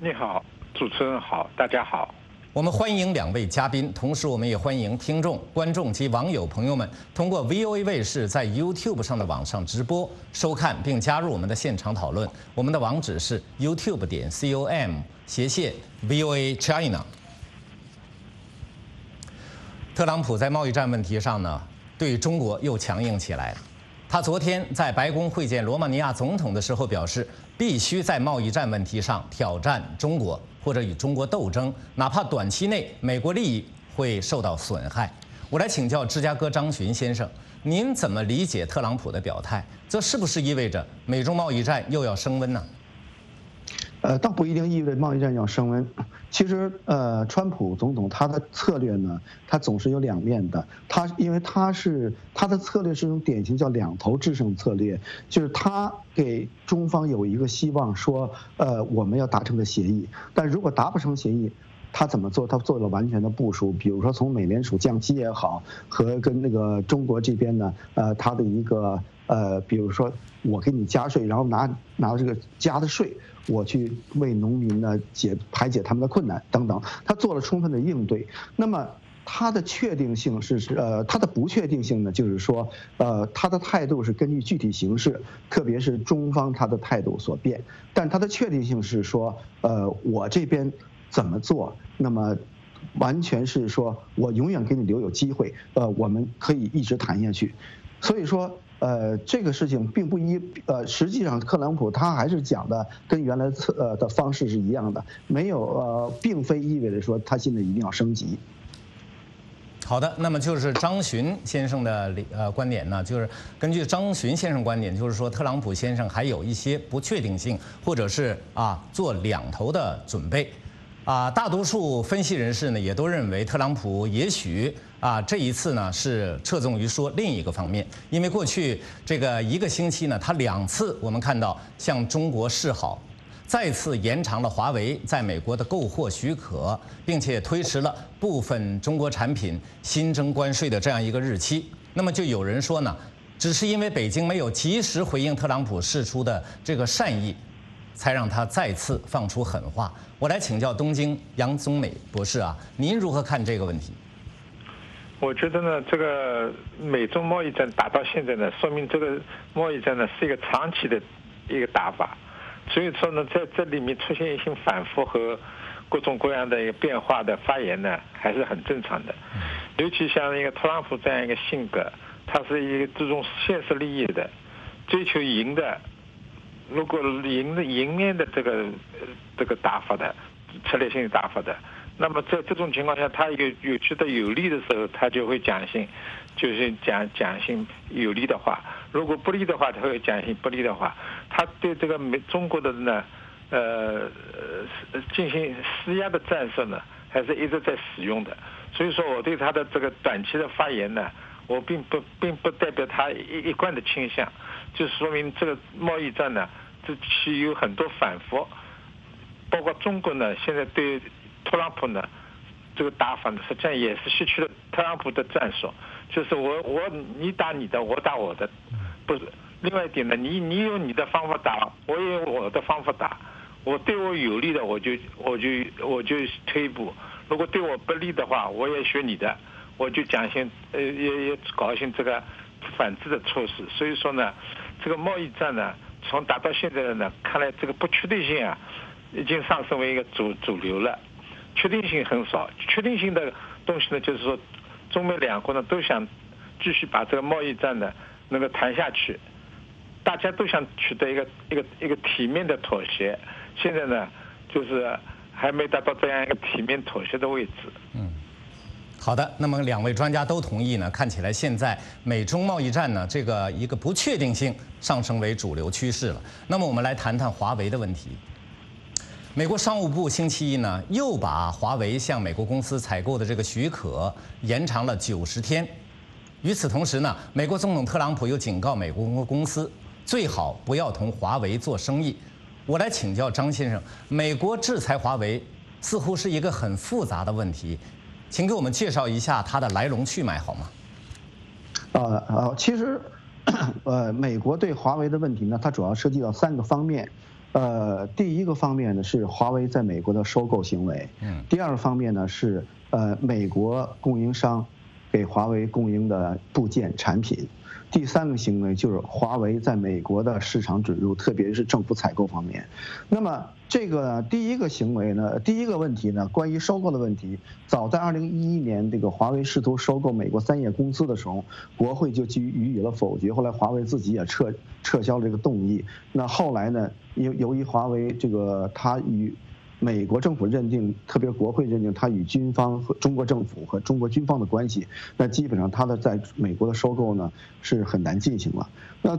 你好，主持人好，大家好。我们欢迎两位嘉宾，同时我们也欢迎听众、观众及网友朋友们通过 VOA 卫视在 YouTube 上的网上直播收看并加入我们的现场讨论。我们的网址是 YouTube 点 com 斜线 VOA China。特朗普在贸易战问题上呢，对中国又强硬起来了。他昨天在白宫会见罗马尼亚总统的时候表示，必须在贸易战问题上挑战中国。或者与中国斗争，哪怕短期内美国利益会受到损害。我来请教芝加哥张巡先生，您怎么理解特朗普的表态？这是不是意味着美中贸易战又要升温呢？呃，倒不一定意味着贸易战要升温。其实，呃，川普总统他的策略呢，他总是有两面的。他因为他是他的策略是一种典型叫两头制胜策略，就是他给中方有一个希望，说，呃，我们要达成个协议。但如果达不成协议，他怎么做？他做了完全的部署。比如说，从美联储降息也好，和跟那个中国这边呢，呃，他的一个呃，比如说我给你加税，然后拿拿这个加的税。我去为农民呢解排解他们的困难等等，他做了充分的应对。那么他的确定性是是呃，他的不确定性呢，就是说呃，他的态度是根据具体形势，特别是中方他的态度所变。但他的确定性是说呃，我这边怎么做，那么完全是说我永远给你留有机会，呃，我们可以一直谈下去。所以说。呃，这个事情并不一，呃，实际上特朗普他还是讲的跟原来测呃的方式是一样的，没有呃，并非意味着说他现在一定要升级。好的，那么就是张巡先生的呃观点呢，就是根据张巡先生观点，就是说特朗普先生还有一些不确定性，或者是啊做两头的准备。啊，大多数分析人士呢也都认为，特朗普也许啊这一次呢是侧重于说另一个方面，因为过去这个一个星期呢，他两次我们看到向中国示好，再次延长了华为在美国的购货许可，并且推迟了部分中国产品新增关税的这样一个日期。那么就有人说呢，只是因为北京没有及时回应特朗普释出的这个善意。才让他再次放出狠话。我来请教东京杨宗美博士啊，您如何看这个问题？我觉得呢，这个美中贸易战打到现在呢，说明这个贸易战呢是一个长期的一个打法。所以说呢，在这里面出现一些反复和各种各样的一个变化的发言呢，还是很正常的。尤其像一个特朗普这样一个性格，他是一个注重现实利益的，追求赢的。如果赢的赢面的这个这个打法的策略性打法的，那么在这种情况下，他有有觉得有利的时候，他就会讲信就是讲讲信有利的话；如果不利的话，他会讲信不利的话。他对这个美中国的呢，呃呃进行施压的战术呢，还是一直在使用的。所以说，我对他的这个短期的发言呢，我并不并不代表他一一贯的倾向，就说明这个贸易战呢，这期有很多反复，包括中国呢，现在对特朗普呢这个打法呢，实际上也是吸取了特朗普的战术，就是我我你打你的，我打我的，不是。另外一点呢，你你有你的方法打，我也有我的方法打，我对我有利的我就我就我就退一步。如果对我不利的话，我也学你的，我就讲些呃，也也搞一些这个反制的措施。所以说呢，这个贸易战呢，从打到现在的呢，看来这个不确定性啊，已经上升为一个主主流了，确定性很少。确定性的东西呢，就是说，中美两国呢都想继续把这个贸易战呢能够谈下去，大家都想取得一个一个一个体面的妥协。现在呢，就是。还没达到这样一个体面妥协的位置。嗯，好的。那么两位专家都同意呢？看起来现在美中贸易战呢，这个一个不确定性上升为主流趋势了。那么我们来谈谈华为的问题。美国商务部星期一呢，又把华为向美国公司采购的这个许可延长了九十天。与此同时呢，美国总统特朗普又警告美国公司，最好不要同华为做生意。我来请教张先生，美国制裁华为似乎是一个很复杂的问题，请给我们介绍一下它的来龙去脉好吗？呃呃，其实，呃，美国对华为的问题呢，它主要涉及到三个方面，呃，第一个方面呢是华为在美国的收购行为，嗯，第二个方面呢是呃美国供应商给华为供应的部件产品。第三个行为就是华为在美国的市场准入，特别是政府采购方面。那么这个第一个行为呢，第一个问题呢，关于收购的问题，早在二零一一年，这个华为试图收购美国三叶公司的时候，国会就予予以了否决。后来华为自己也撤撤销了这个动议。那后来呢，由由于华为这个它与美国政府认定，特别国会认定，它与军方和中国政府和中国军方的关系，那基本上它的在美国的收购呢是很难进行了。那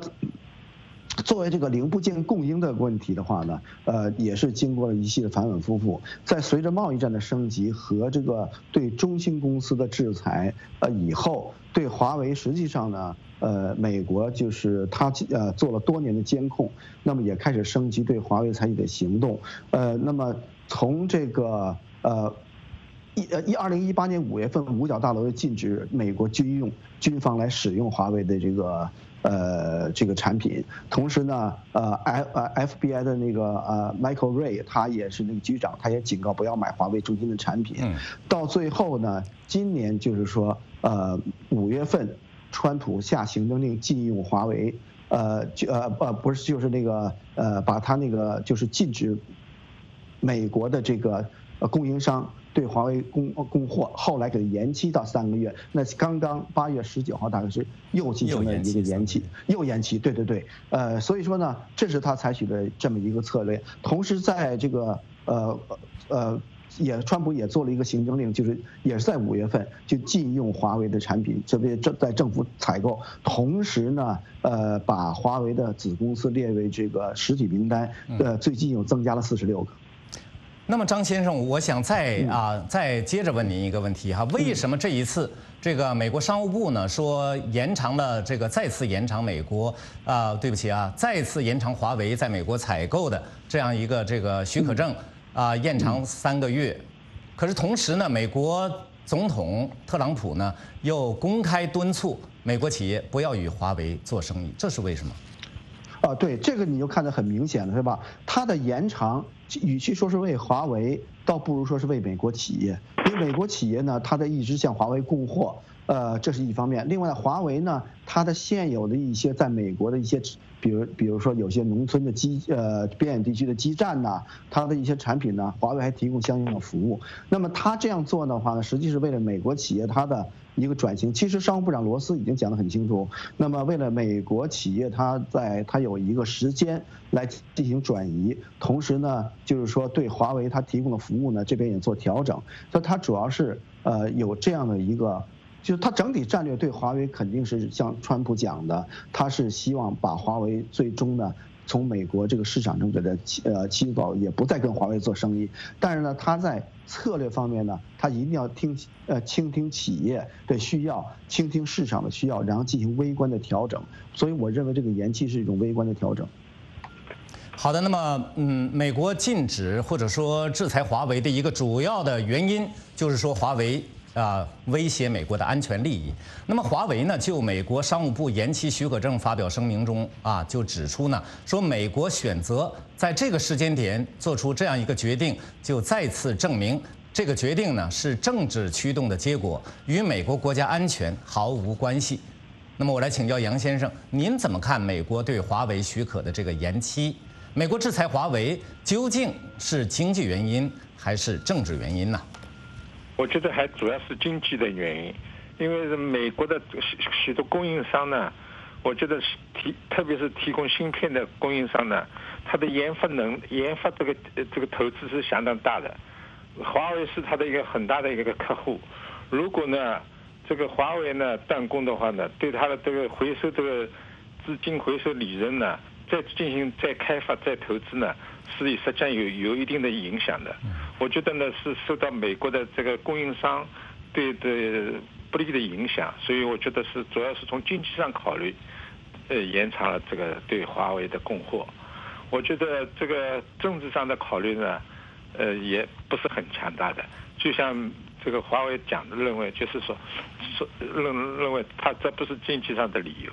作为这个零部件供应的问题的话呢，呃，也是经过了一系列反反复复，在随着贸易战的升级和这个对中兴公司的制裁呃以后，对华为实际上呢，呃，美国就是它呃做了多年的监控，那么也开始升级对华为采取的行动，呃，那么。从这个呃一呃一二零一八年五月份，五角大楼禁止美国军用军方来使用华为的这个呃这个产品。同时呢，呃 F 呃 FBI 的那个呃 Michael Ray 他也是那个局长，他也警告不要买华为中兴的产品。到最后呢，今年就是说呃五月份，川普下行政令禁用华为，呃就呃不不是就是那个呃把他那个就是禁止。美国的这个呃供应商对华为供供货，后来给延期到三个月。那刚刚八月十九号，大概是又进行了一个延期，又延期。对对对，呃，所以说呢，这是他采取的这么一个策略。同时，在这个呃呃，也川普也做了一个行政令，就是也是在五月份就禁用华为的产品，这边政在政府采购。同时呢，呃，把华为的子公司列为这个实体名单，呃，最近又增加了四十六个。那么张先生，我想再啊再接着问您一个问题哈，为什么这一次这个美国商务部呢说延长了这个再次延长美国啊对不起啊再次延长华为在美国采购的这样一个这个许可证啊延长三个月，可是同时呢美国总统特朗普呢又公开敦促美国企业不要与华为做生意，这是为什么？啊，对，这个你就看得很明显了，是吧？它的延长，与其说是为华为，倒不如说是为美国企业，因为美国企业呢，它在一直向华为供货。呃，这是一方面。另外，华为呢，它的现有的一些在美国的一些，比如比如说有些农村的基呃边远地区的基站呐，它的一些产品呢，华为还提供相应的服务。那么它这样做的话呢，实际是为了美国企业它的一个转型。其实商务部长罗斯已经讲得很清楚。那么为了美国企业，它在它有一个时间来进行转移，同时呢，就是说对华为它提供的服务呢，这边也做调整。所以它主要是呃有这样的一个。就是它整体战略对华为肯定是像川普讲的，他是希望把华为最终呢从美国这个市场中给它呃吸走，也不再跟华为做生意。但是呢，他在策略方面呢，他一定要听呃倾听企业的需要，倾听市场的需要，然后进行微观的调整。所以我认为这个延期是一种微观的调整。好的，那么嗯，美国禁止或者说制裁华为的一个主要的原因，就是说华为啊威胁美国的安全利益。那么华为呢，就美国商务部延期许可证发表声明中啊，就指出呢，说美国选择在这个时间点做出这样一个决定，就再次证明这个决定呢是政治驱动的结果，与美国国家安全毫无关系。那么我来请教杨先生，您怎么看美国对华为许可的这个延期？美国制裁华为究竟是经济原因还是政治原因呢？我觉得还主要是经济的原因，因为美国的许许多供应商呢，我觉得是提特别是提供芯片的供应商呢，它的研发能研发这个这个投资是相当大的，华为是它的一个很大的一个客户。如果呢这个华为呢断供的话呢，对它的这个回收这个资金回收利润呢？再进行再开发再投资呢，是实际上有有一定的影响的。我觉得呢是受到美国的这个供应商对的不利的影响，所以我觉得是主要是从经济上考虑，呃延长了这个对华为的供货。我觉得这个政治上的考虑呢，呃也不是很强大的。就像这个华为讲的认为，就是说说认认为他这不是经济上的理由，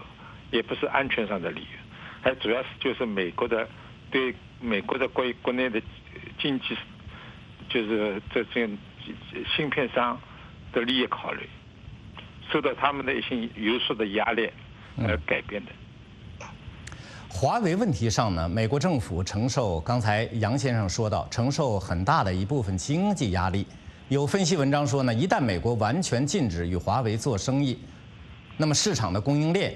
也不是安全上的理由。还主要是就是美国的对美国的国国内的经济，就是这些芯片商的利益考虑，受到他们的一些有所的压力而改变的。华为问题上呢，美国政府承受刚才杨先生说到承受很大的一部分经济压力。有分析文章说呢，一旦美国完全禁止与华为做生意，那么市场的供应链。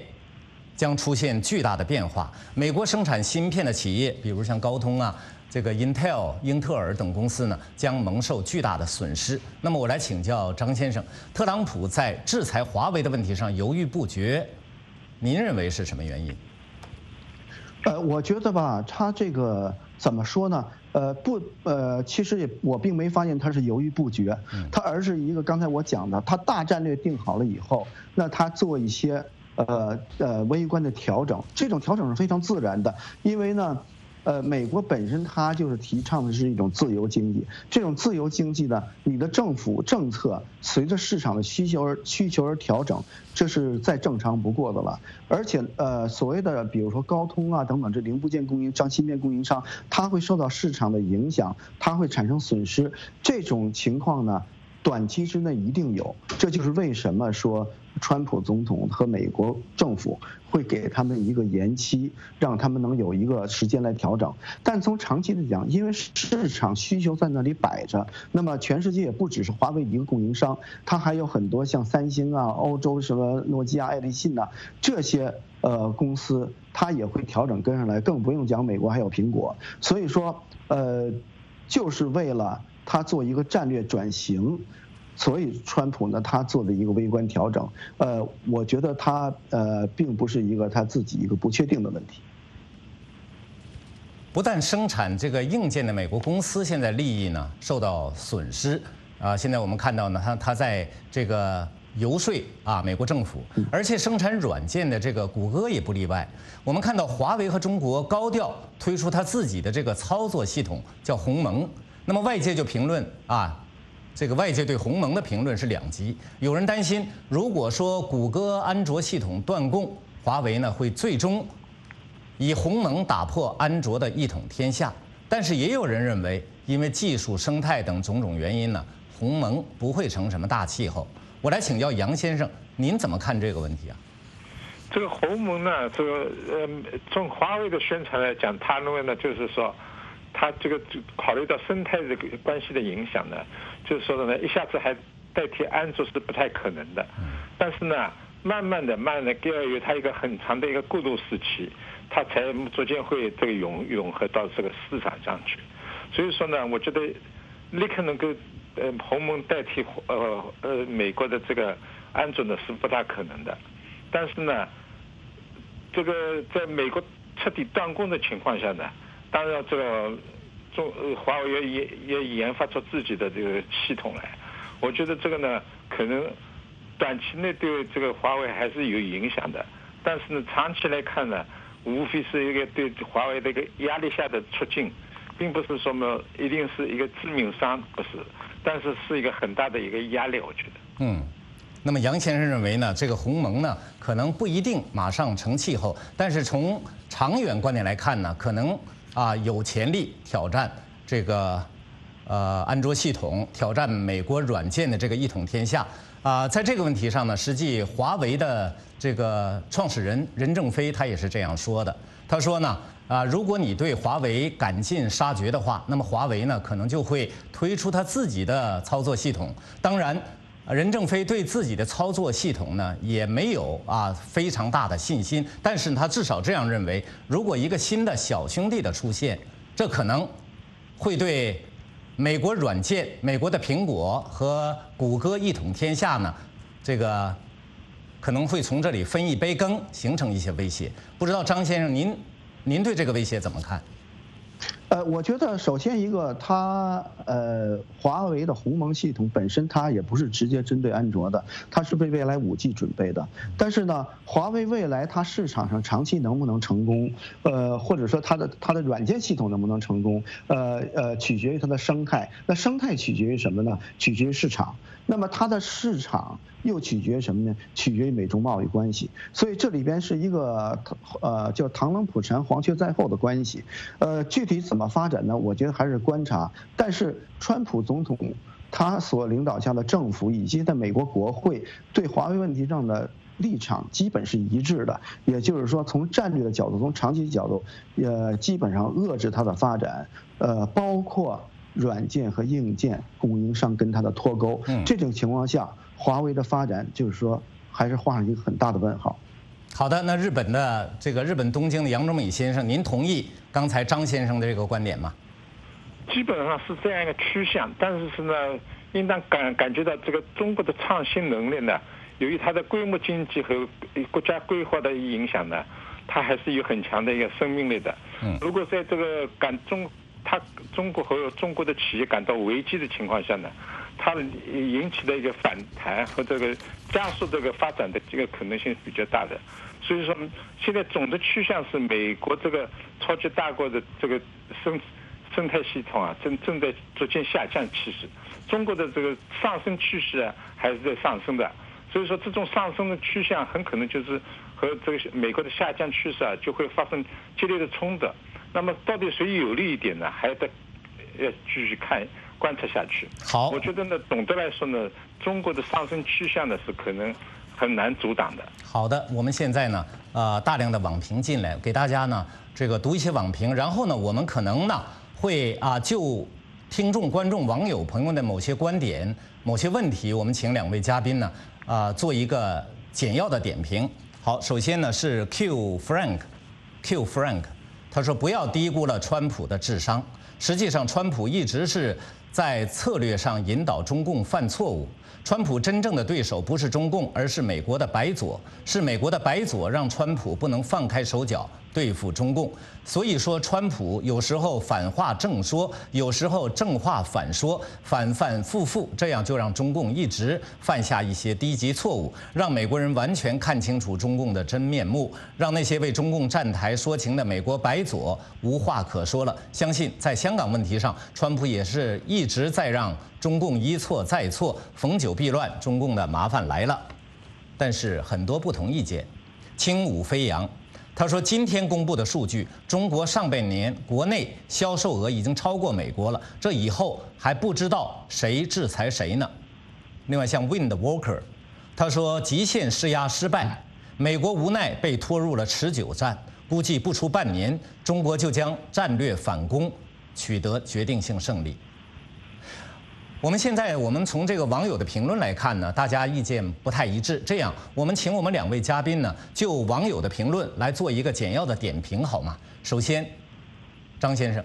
将出现巨大的变化。美国生产芯片的企业，比如像高通啊、这个 Intel、英特尔等公司呢，将蒙受巨大的损失。那么，我来请教张先生，特朗普在制裁华为的问题上犹豫不决，您认为是什么原因？呃，我觉得吧，他这个怎么说呢？呃，不，呃，其实也我并没发现他是犹豫不决，他而是一个刚才我讲的，他大战略定好了以后，那他做一些。呃呃，微观的调整，这种调整是非常自然的，因为呢，呃，美国本身它就是提倡的是一种自由经济，这种自由经济呢，你的政府政策随着市场的需求而需求而调整，这是再正常不过的了。而且呃，所谓的比如说高通啊等等这零部件供应商、芯片供应商，它会受到市场的影响，它会产生损失，这种情况呢，短期之内一定有，这就是为什么说。川普总统和美国政府会给他们一个延期，让他们能有一个时间来调整。但从长期的讲，因为市场需求在那里摆着，那么全世界也不只是华为一个供应商，它还有很多像三星啊、欧洲什么诺基亚、爱立信呐这些呃公司，它也会调整跟上来。更不用讲美国还有苹果。所以说，呃，就是为了它做一个战略转型。所以，川普呢，他做的一个微观调整，呃，我觉得他呃，并不是一个他自己一个不确定的问题。不但生产这个硬件的美国公司现在利益呢受到损失，啊，现在我们看到呢，他他在这个游说啊美国政府，而且生产软件的这个谷歌也不例外。我们看到华为和中国高调推出他自己的这个操作系统，叫鸿蒙。那么外界就评论啊。这个外界对鸿蒙的评论是两极，有人担心，如果说谷歌安卓系统断供，华为呢会最终以鸿蒙打破安卓的一统天下。但是也有人认为，因为技术生态等种种原因呢，鸿蒙不会成什么大气候。我来请教杨先生，您怎么看这个问题啊？这个鸿蒙呢，这个呃，从华为的宣传来讲，他认为呢，就是说。他这个考虑到生态这个关系的影响呢，就是说的呢，一下子还代替安卓是不太可能的。但是呢，慢慢的、慢的，第二有它一个很长的一个过渡时期，它才逐渐会这个涌涌合到这个市场上去。所以说呢，我觉得立刻能够呃鸿蒙代替呃呃美国的这个安卓呢是不大可能的。但是呢，这个在美国。彻底断供的情况下呢，当然这个中华为也也也研发出自己的这个系统来。我觉得这个呢，可能短期内对这个华为还是有影响的，但是呢，长期来看呢，无非是一个对华为的一个压力下的出境，并不是说么一定是一个致命伤，不是，但是是一个很大的一个压力，我觉得。嗯，那么杨先生认为呢，这个鸿蒙呢，可能不一定马上成气候，但是从长远观点来看呢，可能啊有潜力挑战这个。呃，安卓系统挑战美国软件的这个一统天下啊，在这个问题上呢，实际华为的这个创始人任正非他也是这样说的。他说呢，啊，如果你对华为赶尽杀绝的话，那么华为呢可能就会推出他自己的操作系统。当然，任正非对自己的操作系统呢也没有啊非常大的信心，但是他至少这样认为，如果一个新的小兄弟的出现，这可能会对。美国软件，美国的苹果和谷歌一统天下呢，这个可能会从这里分一杯羹，形成一些威胁。不知道张先生，您您对这个威胁怎么看？呃，我觉得首先一个，它呃，华为的鸿蒙系统本身它也不是直接针对安卓的，它是为未来五 G 准备的。但是呢，华为未来它市场上长期能不能成功，呃，或者说它的它的软件系统能不能成功，呃呃，取决于它的生态。那生态取决于什么呢？取决于市场。那么它的市场又取决于什么呢？取决于美中贸易关系。所以这里边是一个呃叫螳螂捕蝉，黄雀在后的关系。呃，具体怎么发展呢？我觉得还是观察。但是川普总统他所领导下的政府以及在美国国会对华为问题上的立场基本是一致的。也就是说，从战略的角度，从长期角度，呃，基本上遏制它的发展。呃，包括。软件和硬件供应商跟它的脱钩，这种情况下，华为的发展就是说还是画上一个很大的问号。好的，那日本的这个日本东京的杨忠敏先生，您同意刚才张先生的这个观点吗？基本上是这样一个趋向，但是是呢，应当感感觉到这个中国的创新能力呢，由于它的规模经济和国家规划的影响呢，它还是有很强的一个生命力的。嗯，如果在这个感中。他中国和中国的企业感到危机的情况下呢，它引起的一个反弹和这个加速这个发展的这个可能性是比较大的。所以说，现在总的趋向是美国这个超级大国的这个生生态系统啊，正正在逐渐下降趋势。中国的这个上升趋势啊，还是在上升的。所以说，这种上升的趋向很可能就是和这个美国的下降趋势啊，就会发生激烈的冲突。那么到底谁有利一点呢？还得要继续看观察下去。好，我觉得呢，总的来说呢，中国的上升趋向呢是可能很难阻挡的。好的，我们现在呢，呃，大量的网评进来，给大家呢这个读一些网评，然后呢，我们可能呢会啊就听众、观众、网友朋友的某些观点、某些问题，我们请两位嘉宾呢啊做一个简要的点评。好，首先呢是 Q Frank，Q Frank。他说：“不要低估了川普的智商。实际上，川普一直是在策略上引导中共犯错误。川普真正的对手不是中共，而是美国的白左。是美国的白左让川普不能放开手脚。”对付中共，所以说川普有时候反话正说，有时候正话反说，反反复复，这样就让中共一直犯下一些低级错误，让美国人完全看清楚中共的真面目，让那些为中共站台说情的美国白左无话可说了。相信在香港问题上，川普也是一直在让中共一错再错，逢九必乱，中共的麻烦来了。但是很多不同意见，轻舞飞扬。他说：“今天公布的数据，中国上半年国内销售额已经超过美国了。这以后还不知道谁制裁谁呢。”另外，像 Wind Walker，他说：“极限施压失败，美国无奈被拖入了持久战，估计不出半年，中国就将战略反攻，取得决定性胜利。”我们现在，我们从这个网友的评论来看呢，大家意见不太一致。这样，我们请我们两位嘉宾呢，就网友的评论来做一个简要的点评，好吗？首先，张先生。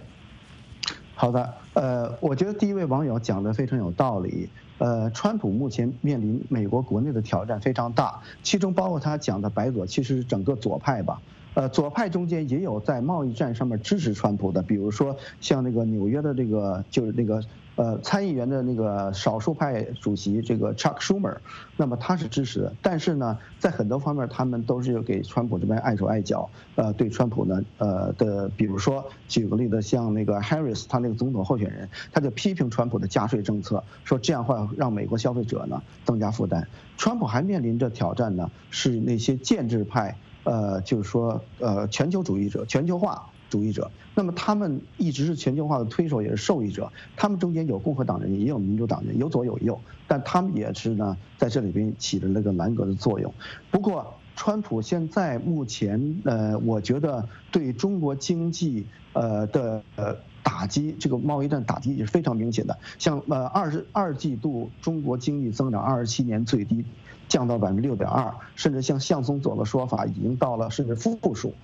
好的，呃，我觉得第一位网友讲的非常有道理。呃，川普目前面临美国国内的挑战非常大，其中包括他讲的白左，其实是整个左派吧。呃，左派中间也有在贸易战上面支持川普的，比如说像那个纽约的这个就是那个呃参议员的那个少数派主席这个 Chuck Schumer，那么他是支持的，但是呢，在很多方面他们都是给川普这边碍手碍脚，呃，对川普呢呃的，比如说举个例子，像那个 Harris 他那个总统候选人，他就批评川普的加税政策，说这样话让美国消费者呢增加负担。川普还面临着挑战呢，是那些建制派。呃，就是说，呃，全球主义者、全球化主义者，那么他们一直是全球化的推手，也是受益者。他们中间有共和党人，也有民主党人，有左有右，但他们也是呢，在这里边起着那个拦格的作用。不过，川普现在目前，呃，我觉得对中国经济，呃的呃打击，这个贸易战打击也是非常明显的。像呃二十二季度中国经济增长二十七年最低。降到百分之六点二，甚至像向松佐的说法，已经到了甚至负数。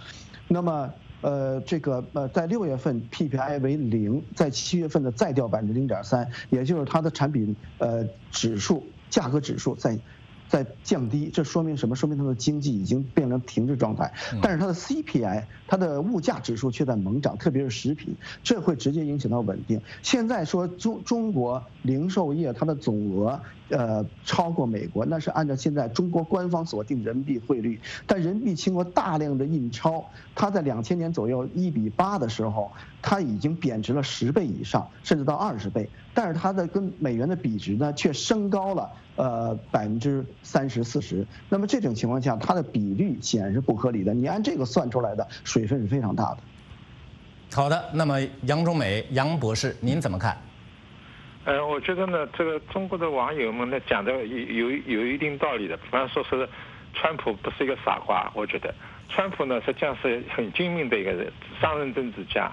那么，呃，这个呃，在六月份 PPI 为零，在七月份的再掉百分之零点三，也就是它的产品呃指数价格指数在。在降低，这说明什么？说明它的经济已经变成停滞状态。但是它的 CPI，它的物价指数却在猛涨，特别是食品，这会直接影响到稳定。现在说中中国零售业它的总额呃超过美国，那是按照现在中国官方所定人民币汇率。但人民币经过大量的印钞，它在两千年左右一比八的时候，它已经贬值了十倍以上，甚至到二十倍。但是它的跟美元的比值呢，却升高了。呃，百分之三十四十，那么这种情况下，它的比率显然是不合理的。你按这个算出来的水分是非常大的。好的，那么杨中美杨博士，您怎么看？呃，我觉得呢，这个中国的网友们呢讲的有有有一定道理的。比方说是，川普不是一个傻瓜，我觉得，川普呢实际上是很精明的一个人，商人政治家。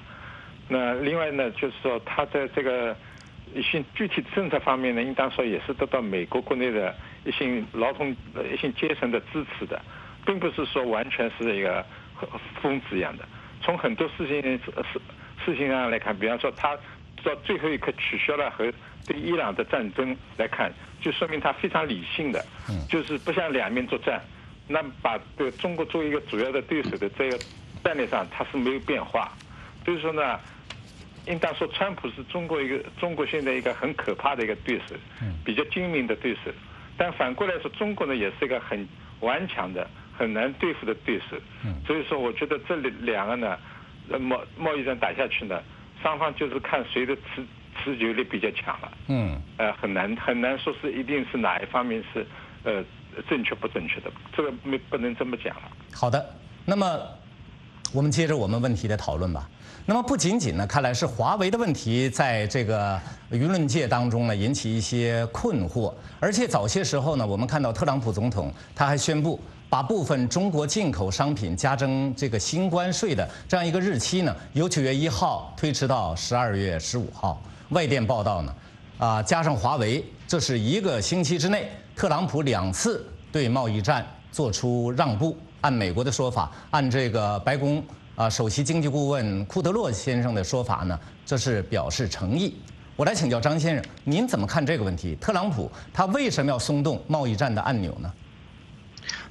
那另外呢，就是说他在这个。一些具体政策方面呢，应当说也是得到美国国内的一些劳动一些阶层的支持的，并不是说完全是一个疯子一样的。从很多事情事事情上来看，比方说他到最后一刻取消了和对伊朗的战争来看，就说明他非常理性的，就是不想两面作战。那把这个中国作为一个主要的对手的这个战略上，他是没有变化。所以说呢。应当说，川普是中国一个中国现在一个很可怕的一个对手，比较精明的对手。但反过来说，中国呢也是一个很顽强的、很难对付的对手。所以说，我觉得这里两个呢，贸贸易战打下去呢，双方就是看谁的持持久力比较强了。嗯，呃，很难很难说是一定是哪一方面是呃正确不正确的，这个没不能这么讲了。好的，那么我们接着我们问题的讨论吧。那么不仅仅呢，看来是华为的问题在这个舆论界当中呢引起一些困惑，而且早些时候呢，我们看到特朗普总统他还宣布把部分中国进口商品加征这个新关税的这样一个日期呢，由九月一号推迟到十二月十五号。外电报道呢，啊，加上华为，这是一个星期之内，特朗普两次对贸易战做出让步。按美国的说法，按这个白宫。啊，首席经济顾问库德洛先生的说法呢，这是表示诚意。我来请教张先生，您怎么看这个问题？特朗普他为什么要松动贸易战的按钮呢？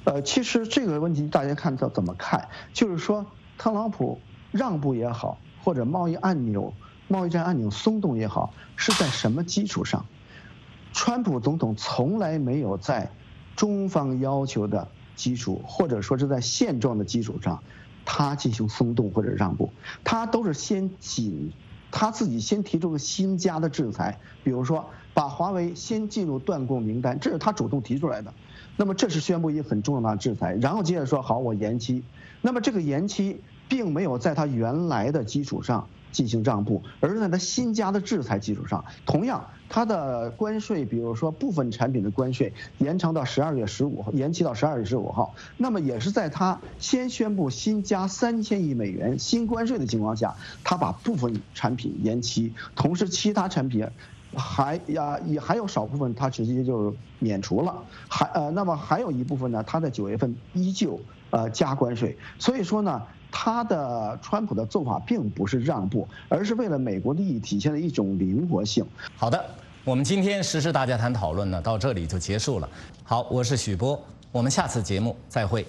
呃，其实这个问题大家看到怎么看？就是说，特朗普让步也好，或者贸易按钮、贸易战按钮松动也好，是在什么基础上？川普总统从来没有在中方要求的基础，或者说是在现状的基础上。他进行松动或者让步，他都是先紧，他自己先提出个新加的制裁，比如说把华为先进入断供名单，这是他主动提出来的。那么这是宣布一个很重要的制裁，然后接着说好我延期，那么这个延期并没有在他原来的基础上。进行让步，而是在它新加的制裁基础上，同样它的关税，比如说部分产品的关税延长到十二月十五号，延期到十二月十五号，那么也是在它先宣布新加三千亿美元新关税的情况下，它把部分产品延期，同时其他产品还呀也还有少部分它直接就免除了，还呃那么还有一部分呢，它在九月份依旧呃加关税，所以说呢。他的川普的做法并不是让步，而是为了美国利益体现了一种灵活性。好的，我们今天时事大家谈讨论呢到这里就结束了。好，我是许波，我们下次节目再会。